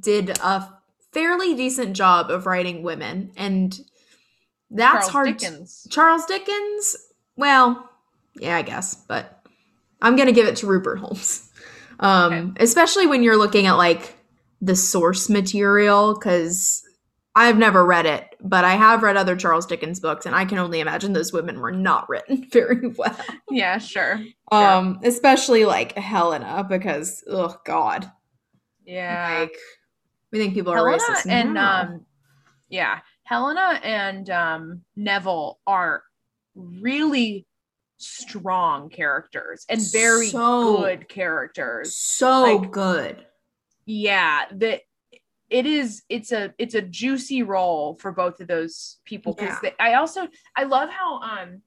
did a fairly decent job of writing women, and that's Charles hard. Dickens. Charles Dickens, well, yeah, I guess, but I'm gonna give it to Rupert Holmes, um, especially when you're looking at like the source material, because I've never read it, but I have read other Charles Dickens books, and I can only imagine those women were not written very well. Yeah, sure. Um, especially like Helena, because oh god, Yeah. like we think people are Helena racist and now. um yeah, Helena and um Neville are really strong characters and very So- good characters. so like- good. Yeah, that it is it's a it's a juicy role for both of those people because Yeah. I also I love how um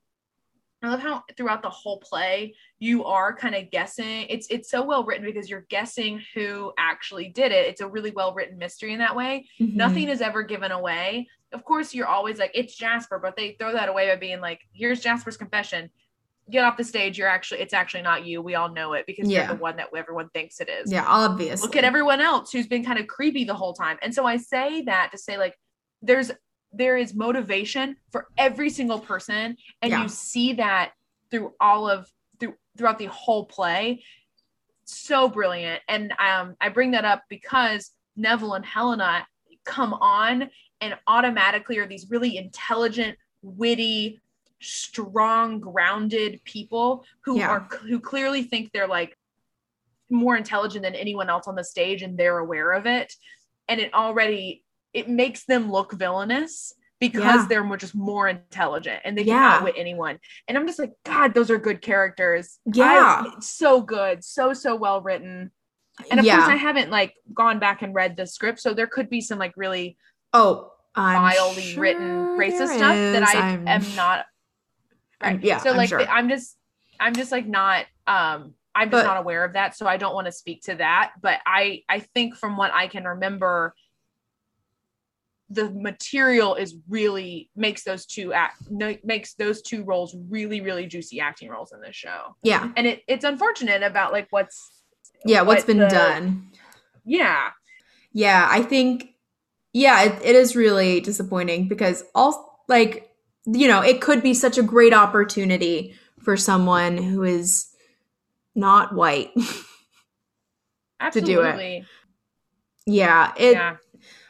I love how throughout the whole play you are kind of guessing. It's it's so well written because you're guessing who actually did it. It's a really well written mystery in that way. Mhm. Nothing is ever given away. Of course, you're always like it's Jasper, but they throw that away by being like, "Here's Jasper's confession." Get off the stage. You're actually it's actually not you. We all know it because Yeah. you're the one that everyone thinks it is Yeah, obviously. look at everyone else who's been kind of creepy the whole time and so i say that to say like there's there is motivation for every single person and Yeah. you see that through all of through throughout the whole play so brilliant and um i bring that up because neville and helena come on and automatically are these really intelligent witty strong grounded people who Yeah. are who clearly think they're like more intelligent than anyone else on the stage and they're aware of it and it already it makes them look villainous because Yeah. they're more, just more intelligent and they can Yeah. outwit anyone and i'm just like god those are good characters Yeah. I- so good so so well written and of yeah. course i haven't like gone back and read the script so there could be some like really oh, I'm vilely sure written racist stuff that i I'm- am not right yeah, so I'm like sure. i'm just i'm just like not um i'm But- just not aware of that so i don't want to speak to that but i i think from what i can remember the material is really makes those two act makes those two roles really really juicy acting roles in this show Yeah, and it, it's unfortunate about like what's yeah. What's what been the- done? yeah Yeah, I think. Yeah, it, it is really disappointing because all like you know it could be such a great opportunity for someone who is not white. To do it. yeah, it. yeah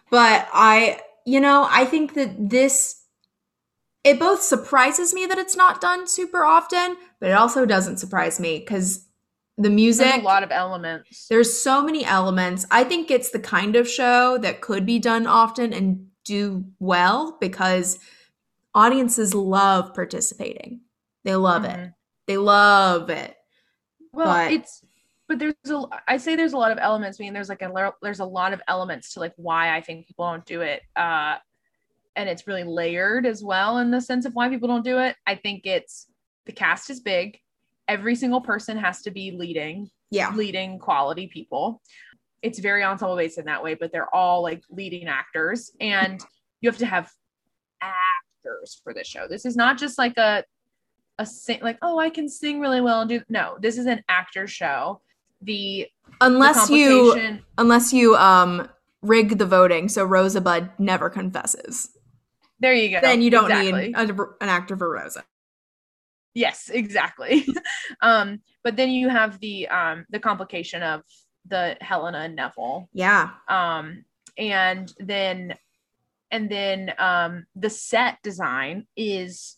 but I, you know, I think that this, it both surprises me that it's not done super often, but it also doesn't surprise me because the music, there's a lot of elements there's so many elements. I think it's the kind of show that could be done often and do well because audiences love participating. They love it. Mhm. They love it. Well, but- it's but there's a I say there's a lot of elements. I mean, there's like a there's a lot of elements to like why I think people don't do it. Uh, and it's really layered as well in the sense of why people don't do it. I think it's the cast is big. Every single person has to be leading, Yeah. leading quality people. It's very ensemble based in that way, but they're all like leading actors, and you have to have actors for this show. This is not just like a a sing like oh I can sing really well and do no. This is an actor show. The the Unless you unless you um rig the voting so Rosabud never confesses. there you go. then you don't Exactly. need a, an actor for Rosa. Yes, exactly. um, but then you have the um the complication of the Helena and Neville. Yeah. Um, and then and then um the set design is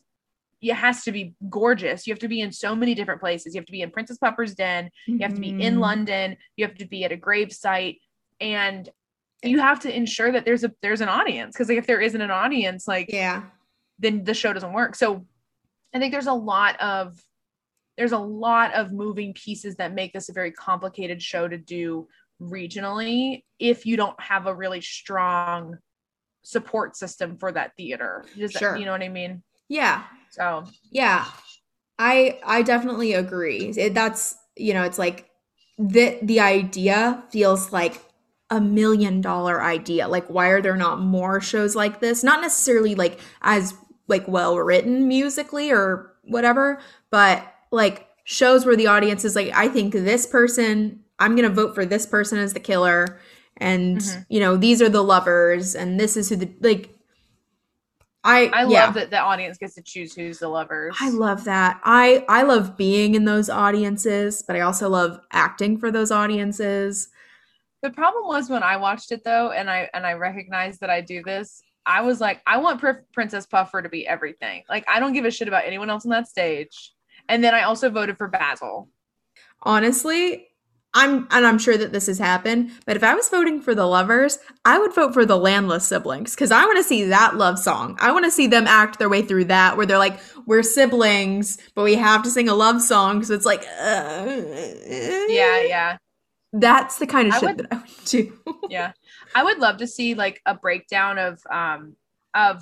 it has to be gorgeous. You have to be in so many different places. You have to be in Princess Puffer's Den, you have to be in Mhm. London, you have to be at a grave site, and you have to ensure that there's a there's an audience because like if there isn't an audience, like Yeah. then the show doesn't work. So I think there's a lot of there's a lot of moving pieces that make this a very complicated show to do regionally if you don't have a really strong support system for that theater. Does that- Sure. you know what I mean? Yeah. So Yeah. I I definitely agree. It, that's you know, it's like the the idea feels like a million dollar idea. Like why are there not more shows like this? Not necessarily like as like well written musically or whatever, but like shows where the audience is like I think this person I'm going to vote for this person as the killer and Mhm. you know, these are the lovers and this is who the like I I yeah. love that the audience gets to choose who's the lovers. I love that. I I love being in those audiences, but I also love acting for those audiences. The problem was when I watched it though, and I and I recognized that I do this. I was like, I want Pr- Princess Puffer to be everything. Like, I don't give a shit about anyone else on that stage. And then I also voted for Basil. Honestly, I'm and I'm sure that this has happened, but if I was voting for the lovers, I would vote for the landless siblings cuz I want to see that love song. I want to see them act their way through that where they're like we're siblings, but we have to sing a love song so it's like uh, Yeah, yeah, That's the kind of I shit would- that I would do. yeah. I would love to see like a breakdown of um of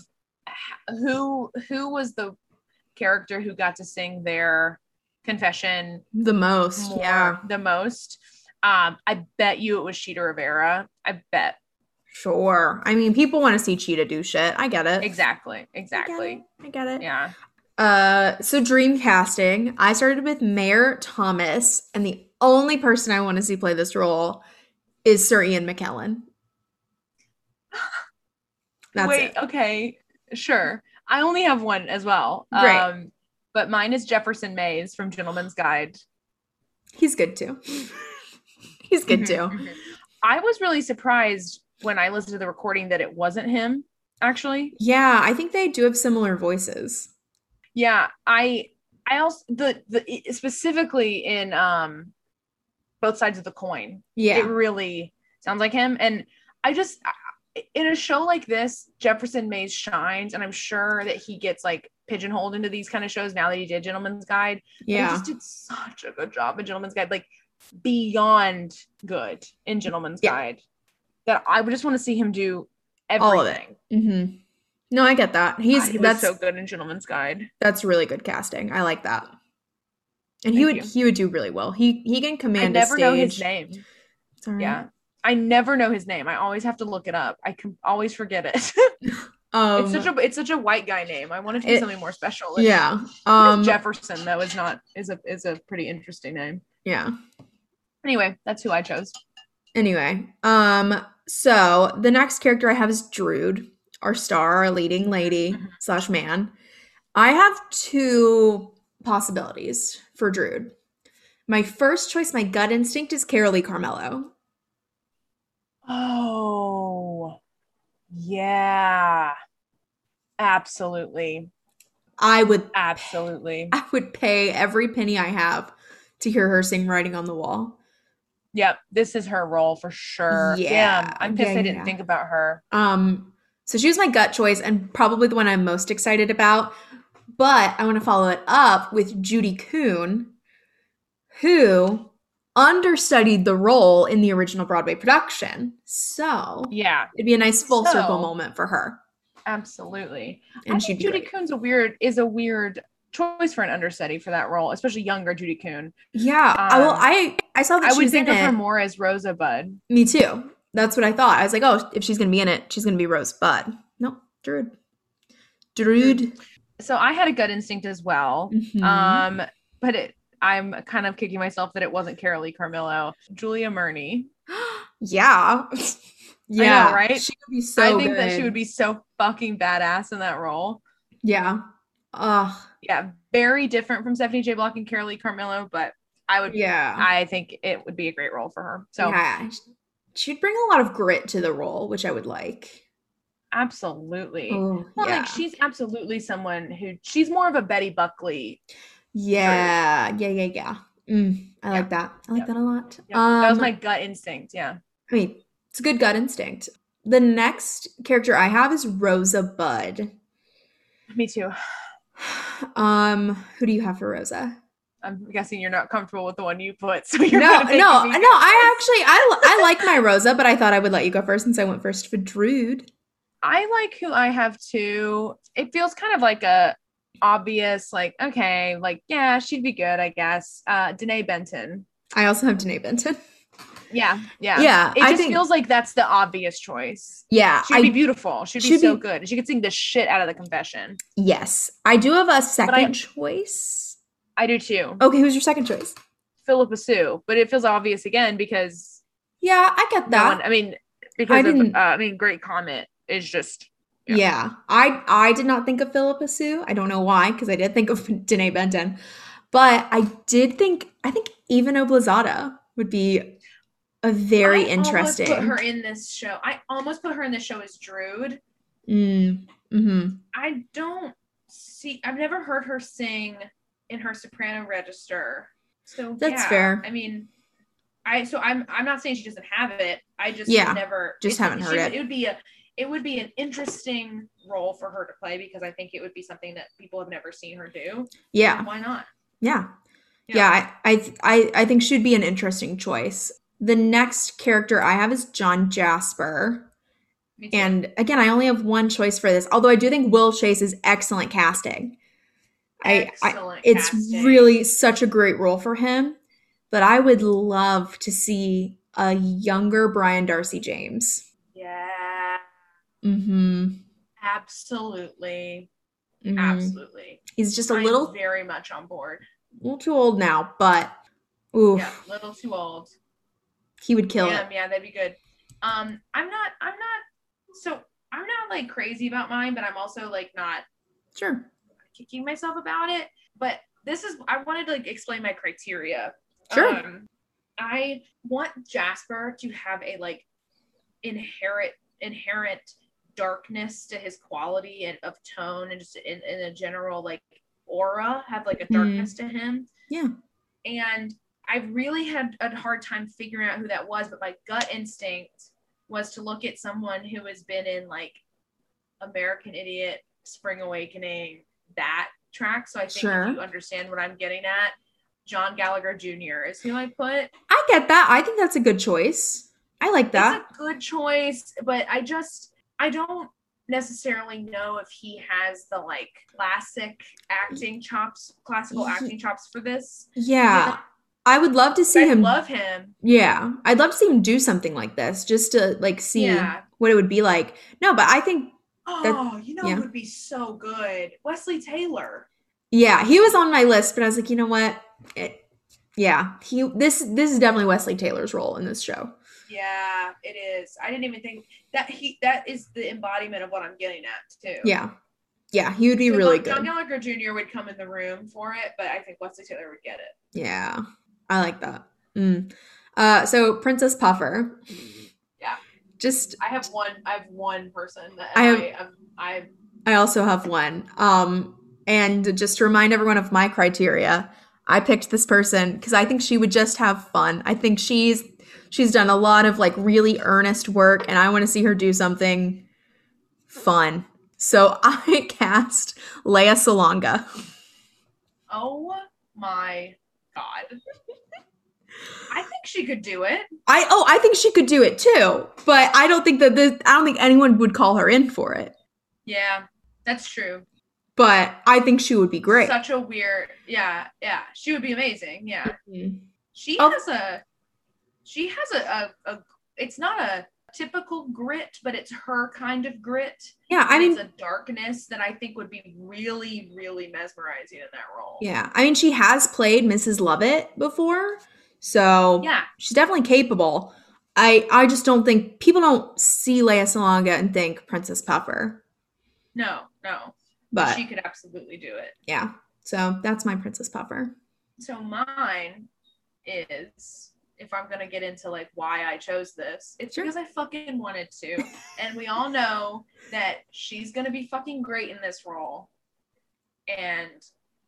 who who was the character who got to sing their confession the most. more, Yeah. the most. Um, I bet you it was Chita Rivera. I bet Sure. I mean, people want to see Cheetah do shit. I get it. exactly, I get exactly. it. I get it. Yeah. Uh, so dream casting. I started with Mayor Thomas, and the only person I want to see play this role is Sir Ian McKellen. That's Wait, it. okay, sure. I only have one as well. Great. Um, but mine is Jefferson Mays from Gentleman's Guide. He's good too. He's good Mhm, too. mhm. I was really surprised when I listened to the recording that it wasn't him. Actually, Yeah, I think they do have similar voices. yeah. I I also the the specifically in um both sides of the coin. Yeah. It really sounds like him, and I just in a show like this, Jefferson Mays shines, and I'm sure that he gets like pigeonholed into these kind of shows now that he did Gentleman's Guide. But He just did such a good job in Gentleman's Guide, like beyond good in Gentleman's Yeah. Guide. That I would just want to see him do All of it. everything. Mm-hmm. No, I get that. He's Ah, he that's so good in Gentleman's Guide. that's really good casting. I like that. And he would you. he would do really well. He he can I command a never stage. know his name. Right. Yeah. I never know his name. I always have to look it up. I can always forget it. Um, it's such a it's such a white guy name. I want it to be it- something more special. Yeah. um, Jefferson though is not is a is a pretty interesting name. yeah. Anyway, that's who I chose. Anyway, um so the next character I have is Drood, our star, our leading lady Mhm. slash man. I have two possibilities for Drood. My first choice, my gut instinct is Carolee Carmello. Oh, yeah. Absolutely. I would Absolutely. I would pay every penny I have to hear her sing Writing on the Wall. Yep. This is her role for sure. Yeah, Damn, I'm pissed yeah, I didn't yeah. think about her. Um, so she was my gut choice and probably the one I'm most excited about. But I want to follow it up with Judy Kuhn, who understudied the role in the original Broadway production. So Yeah, it'd be a nice full circle moment for her. absolutely. And I think Judy. Kuhn's a weird is a weird choice for an understudy for that role, especially younger Judy Kuhn. Yeah. I well, Um, I I saw that I would think in of her it. more as Rosa Bud. Me too. That's what I thought. I was like, oh, if she's gonna be in it, she's gonna be Rose Bud. No, Drood. Drood. So I had a gut instinct as well. Mhm. Um, but it I'm kind of kicking myself that it wasn't Carolee Carmello. Julia Murney. yeah. yeah. right? She would be so I think that she would be so fucking badass in that role. Yeah. Ugh. Yeah, very different from Stephanie J. Block and Carolee Carmello, but I would Yeah. I think it would be a great role for her. So yeah. She'd bring a lot of grit to the role, which I would like. absolutely. Oh, Well, yeah. like she's absolutely someone who she's more of a Betty Buckley. Yeah. Yeah. Yeah. Yeah. Mm, I Yeah. like that. I like Yep. that a lot. Yeah, that was Um, my gut instinct. Yeah. I mean, it's a good gut instinct. The next character I have is Rosa Bud. Me too. Um, who do you have for Rosa? I'm guessing you're not comfortable with the one you put, so you're no, no, no. I actually I I like my Rosa, but I thought I would let you go first since I went first for Drood. I like who I have too. It feels kind of like a obvious, like, okay, like, yeah, she'd be good, I guess. Uh Denée Benton. I also have Denée Benton. Yeah, yeah. Yeah, It I just think feels like that's the obvious choice. yeah, She'd I be beautiful. She'd be she'd so be- good. She could sing the shit out of the confession. yes, I do have a second I- choice. I do too. Okay, who's your second choice? Phillipa Soo, but it feels obvious again because Yeah, I get no that. one, I mean, because of, uh, I mean, Great comment is just yeah. yeah. I I did not think of Phillipa Soo. I don't know why because I did think of Denée Benton, but I did think I think Eva Noblezada would be a very I almost interesting. Put her in this show. I almost put her in this show as Druid. Mm, hmm I don't see. I've never heard her sing in her soprano register. So That's yeah, fair. I mean, I so I'm I'm not saying she doesn't have it. I just Yeah, never just haven't she- heard it. It would be a it would be an interesting role for her to play because I think it would be something that people have never seen her do. Yeah, Why not? yeah. Yeah, I, I I I think she'd be an interesting choice. The next character I have is John Jasper. And again, I only have one choice for this, although I do think Will Chase is excellent casting. I, I Excellent it's casting. really such a great role for him. But I would love to see a younger Brian Darcy James. Mm-hmm. absolutely, Mhm. absolutely. He's just a I'm little, very much on board. A little too old now, but ooh, Yeah, little too old. he would kill yeah, it. yeah, that'd be good. Um, I'm not, I'm not, so I'm not like crazy about mine, but I'm also like not Sure. kicking myself about it. But this is, I wanted to like explain my criteria. Sure. Um, I want Jasper to have a like inherent, inherent darkness to his quality and of tone and just in, in a general like aura, have like a Mhm. darkness to him. Yeah. And I really had a hard time figuring out who that was, but my gut instinct was to look at someone who has been in like American Idiot, Spring Awakening, that track. So I think Sure. if you understand what I'm getting at, John Gallagher Jr. is who I put. I get that. I think that's a good choice. I like that. It's a good choice, but I just I don't necessarily know if he has the like classic acting chops, classical Ye- acting chops for this. yeah. I would love to see I him love him. Yeah, I'd love to see him do something like this, just to like see Yeah. what it would be like. No, but I think, Oh, you know, yeah. it would be so good. Wesley Taylor. yeah, he was on my list, but I was like, you know what? It, yeah, he this this is definitely Wesley Taylor's role in this show. Yeah, it is. I didn't even think that he that is the embodiment of what I'm getting at too. Yeah, yeah, he would be really good. John. Gallagher Jr. would come in the room for it, but I think Wesley Taylor would get it. Yeah, I like that. Mm. Uh, so Princess Puffer. Yeah. Just I have one. I have one person that I I have-. I, I also have one. Um, and just to remind everyone of my criteria, I picked this person because I think she would just have fun. I think she's she's done a lot of like really earnest work, and I want to see her do something fun. So I cast Lea Salonga. oh my god! I think she could do it. I oh I think she could do it too, but I don't think that this, I don't think anyone would call her in for it. Yeah, that's true. But I think she would be great. Such a weird. Yeah, yeah. She would be amazing. Yeah. Mhm. She Oh. has a. She has a, a, a. It's not a typical grit, but it's her kind of grit. Yeah, I mean, it's a darkness that I think would be really, really mesmerizing in that role. yeah, I mean, she has played Mrs. Lovett before, so Yeah. she's definitely capable. I I just don't think people don't see Lea Salonga and think Princess Puffer, No, no. but she could absolutely do it. yeah. So that's my Princess Puffer. So mine is if I'm gonna get into like why I chose this, it's Sure. because I fucking wanted to. and we all know that she's gonna be fucking great in this role. And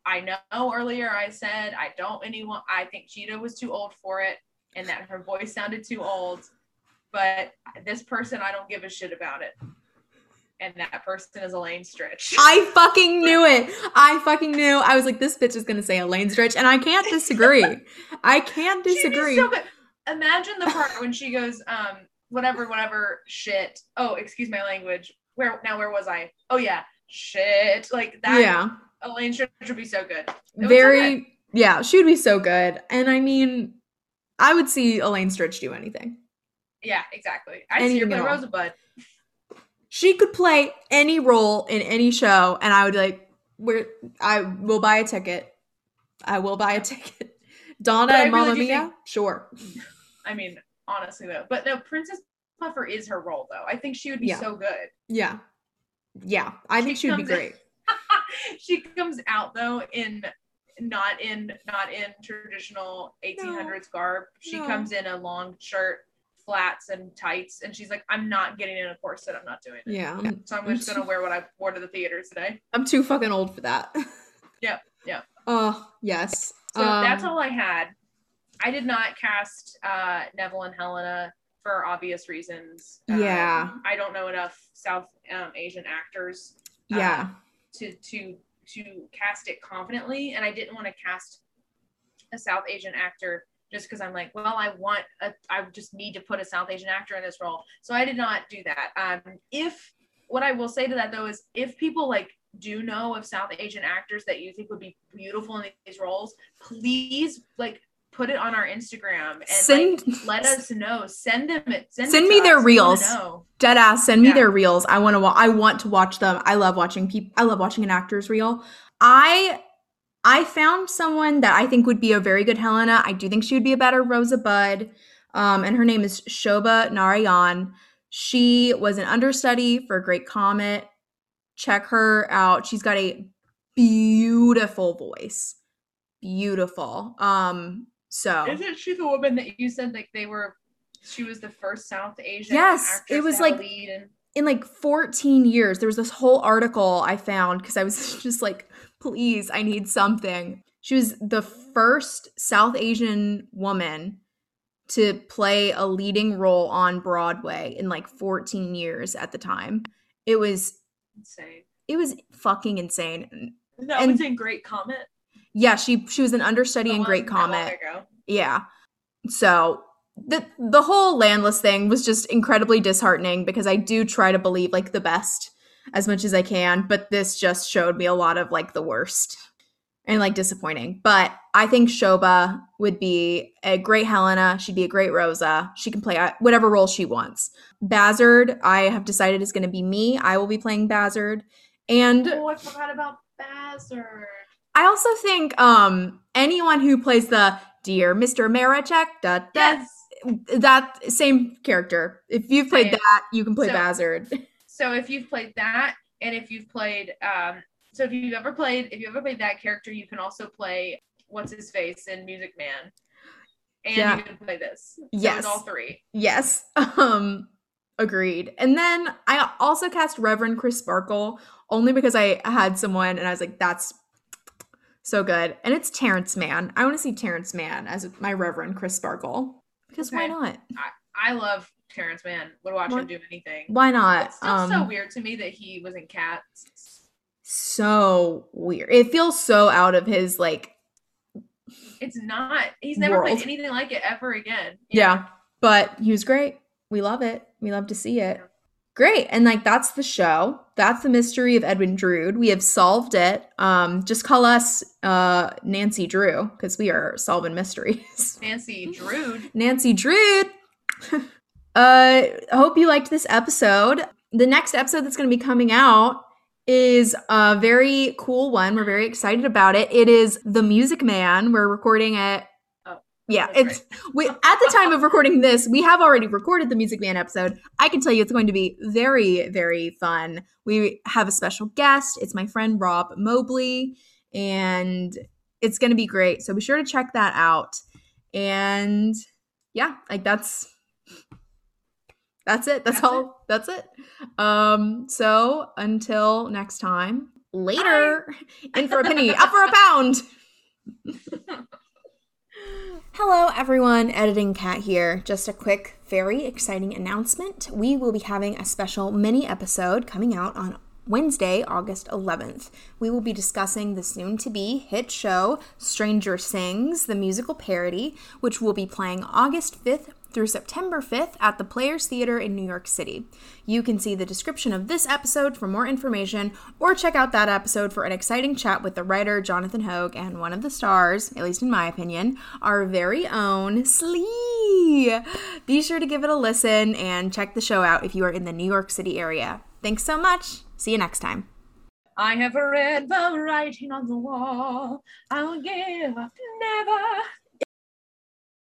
I know earlier I said I don't anyone I think Chita was too old for it and that her voice sounded too old. But this person I don't give a shit about it. And that person is Elaine Stritch. I fucking knew it. I fucking knew. I was like, this bitch is gonna say Elaine Stritch, and I can't disagree. I can't disagree. so good. Imagine the part when she goes, um, whatever, whatever, shit. Oh, excuse my language. Where now? Where was I? Oh yeah, shit. Like that. yeah, Elaine Stritch would be so good. So very. good. yeah, she would be so good. And I mean, I would see Elaine Stritch do anything. Yeah, exactly. I see her Anything play at all. Rosebud. She could play any role in any show, and I would like, "Where? I will buy a ticket. I will buy a ticket." Donna and really Mamma Mia, think- sure. I mean, honestly though, but no, Princess Puffer is her role though. I think she would be Yeah. so good. Yeah, yeah. I think She she would be great. she comes out though in not in not in traditional 1800s garb. She No. comes in a long shirt, flats and tights, and she's like, "I'm not getting in a corset. I'm not doing it." Yeah, So I'm just gonna wear what I wore to the theater today. I'm too fucking old for that. Yeah, yeah. Oh yes. So that's Um, all I had. I did not cast uh, Neville and Helena for obvious reasons. Um, Yeah. I don't know enough South um, Asian actors Yeah. to to to cast it confidently and i didn't want to cast a south asian actor just because i'm like well i want a, i just need to put a south asian actor in this role so i did not do that um if what i will say to that though is if people like do know of south asian actors that you think would be beautiful in these roles please like put it on our instagram and Send like, let us know send them it send, Send me their us. Reels. dead ass. Send me Yeah. their reels. I want to. Wa- I want to watch them. I love watching people. I love watching an actor's reel. I I found someone that I think would be a very good Helena. I do think she would be a better Rosa Bud. Um, and her name is Shoba Narayan. She was an understudy for Great Comet. Check her out. She's got a beautiful voice. Beautiful. Um, so Isn't she the woman that you said like they were? She was the first South Asian. Yes, actress it was to have a like- in like 14 years there was this whole article i found because i was just like please i need something she was the first south asian woman to play a leading role on broadway in like 14 years at the time it was insane. it was fucking insane That And- was in Great Comet. yeah she she was an understudy in great wasn't that long comet yeah. So the the whole landless thing was just incredibly disheartening because I do try to believe like the best as much as I can, but this just showed me a lot of like the worst and like disappointing. But I think Shoba would be a great Helena. She'd be a great Rosa. She can play uh, whatever role she wants. Bazzard, I have decided is going to be me. I will be playing Bazzard. And Oh, I forgot about Bazzard. I also think um anyone who plays the dear Mr. Maraczek, da, da, Yes. that same character. If you've played Same. that, you can play So- Bazzard. So if you've played that, and if you've played, um, so if you've ever played, if you ever played that character, you can also play what's his face in Music Man, and Yeah. you can play this. So Yes. all three. yes. Um agreed. And then I also cast Reverend Crisparkle only because I had someone and I was like that's so good. And it's Terrence Mann. I want to see Terrence Mann as my Reverend Crisparkle. Because why Okay. not? I love Terrence Mann. Would watch What? him do anything. Why not? It's still Um, so weird to me that he was in Cats. so weird. It feels so out of his like It's not. He's never World. played anything like it ever again. Yeah. But he was great. We love it. We love to see it. Yeah. Great. And like that's the show. That's the mystery of Edwin Drood. We have solved it. Um, just call us uh Nancy Drew, because we are solving mysteries. Nancy Drood. Nancy Drood. Uh, I hope you liked this episode. The next episode that's going to be coming out is a very cool one. We're very excited about it. It is The Music Man. We're recording it. Oh, yeah, it's we at the time of recording this, we have already recorded the Music Man episode. I can tell you it's going to be very, very fun. We have a special guest. It's my friend Rob Mobley, and it's going to be great. So be sure to check that out. And yeah, like that's that's it. That's, That's all. That's it. Um, so until next time, later. In for a penny, up for a pound. Hello, everyone. Editing Cat here. Just a quick, very exciting announcement. We will be having a special mini episode coming out on Wednesday, August 11th. We will be discussing the soon to be hit show Stranger Sings, the musical parody, which will be playing August 5th through September 5th at the Players Theater in New York City. You can see the description of this episode for more information or check out that episode for an exciting chat with the writer Jonathan Hogue and one of the stars, at least in my opinion, our very own Slee. Be sure to give it a listen and check the show out if you are in the New York City area. Thanks so much. See you next time. I have read the writing on the wall. I'll give up never.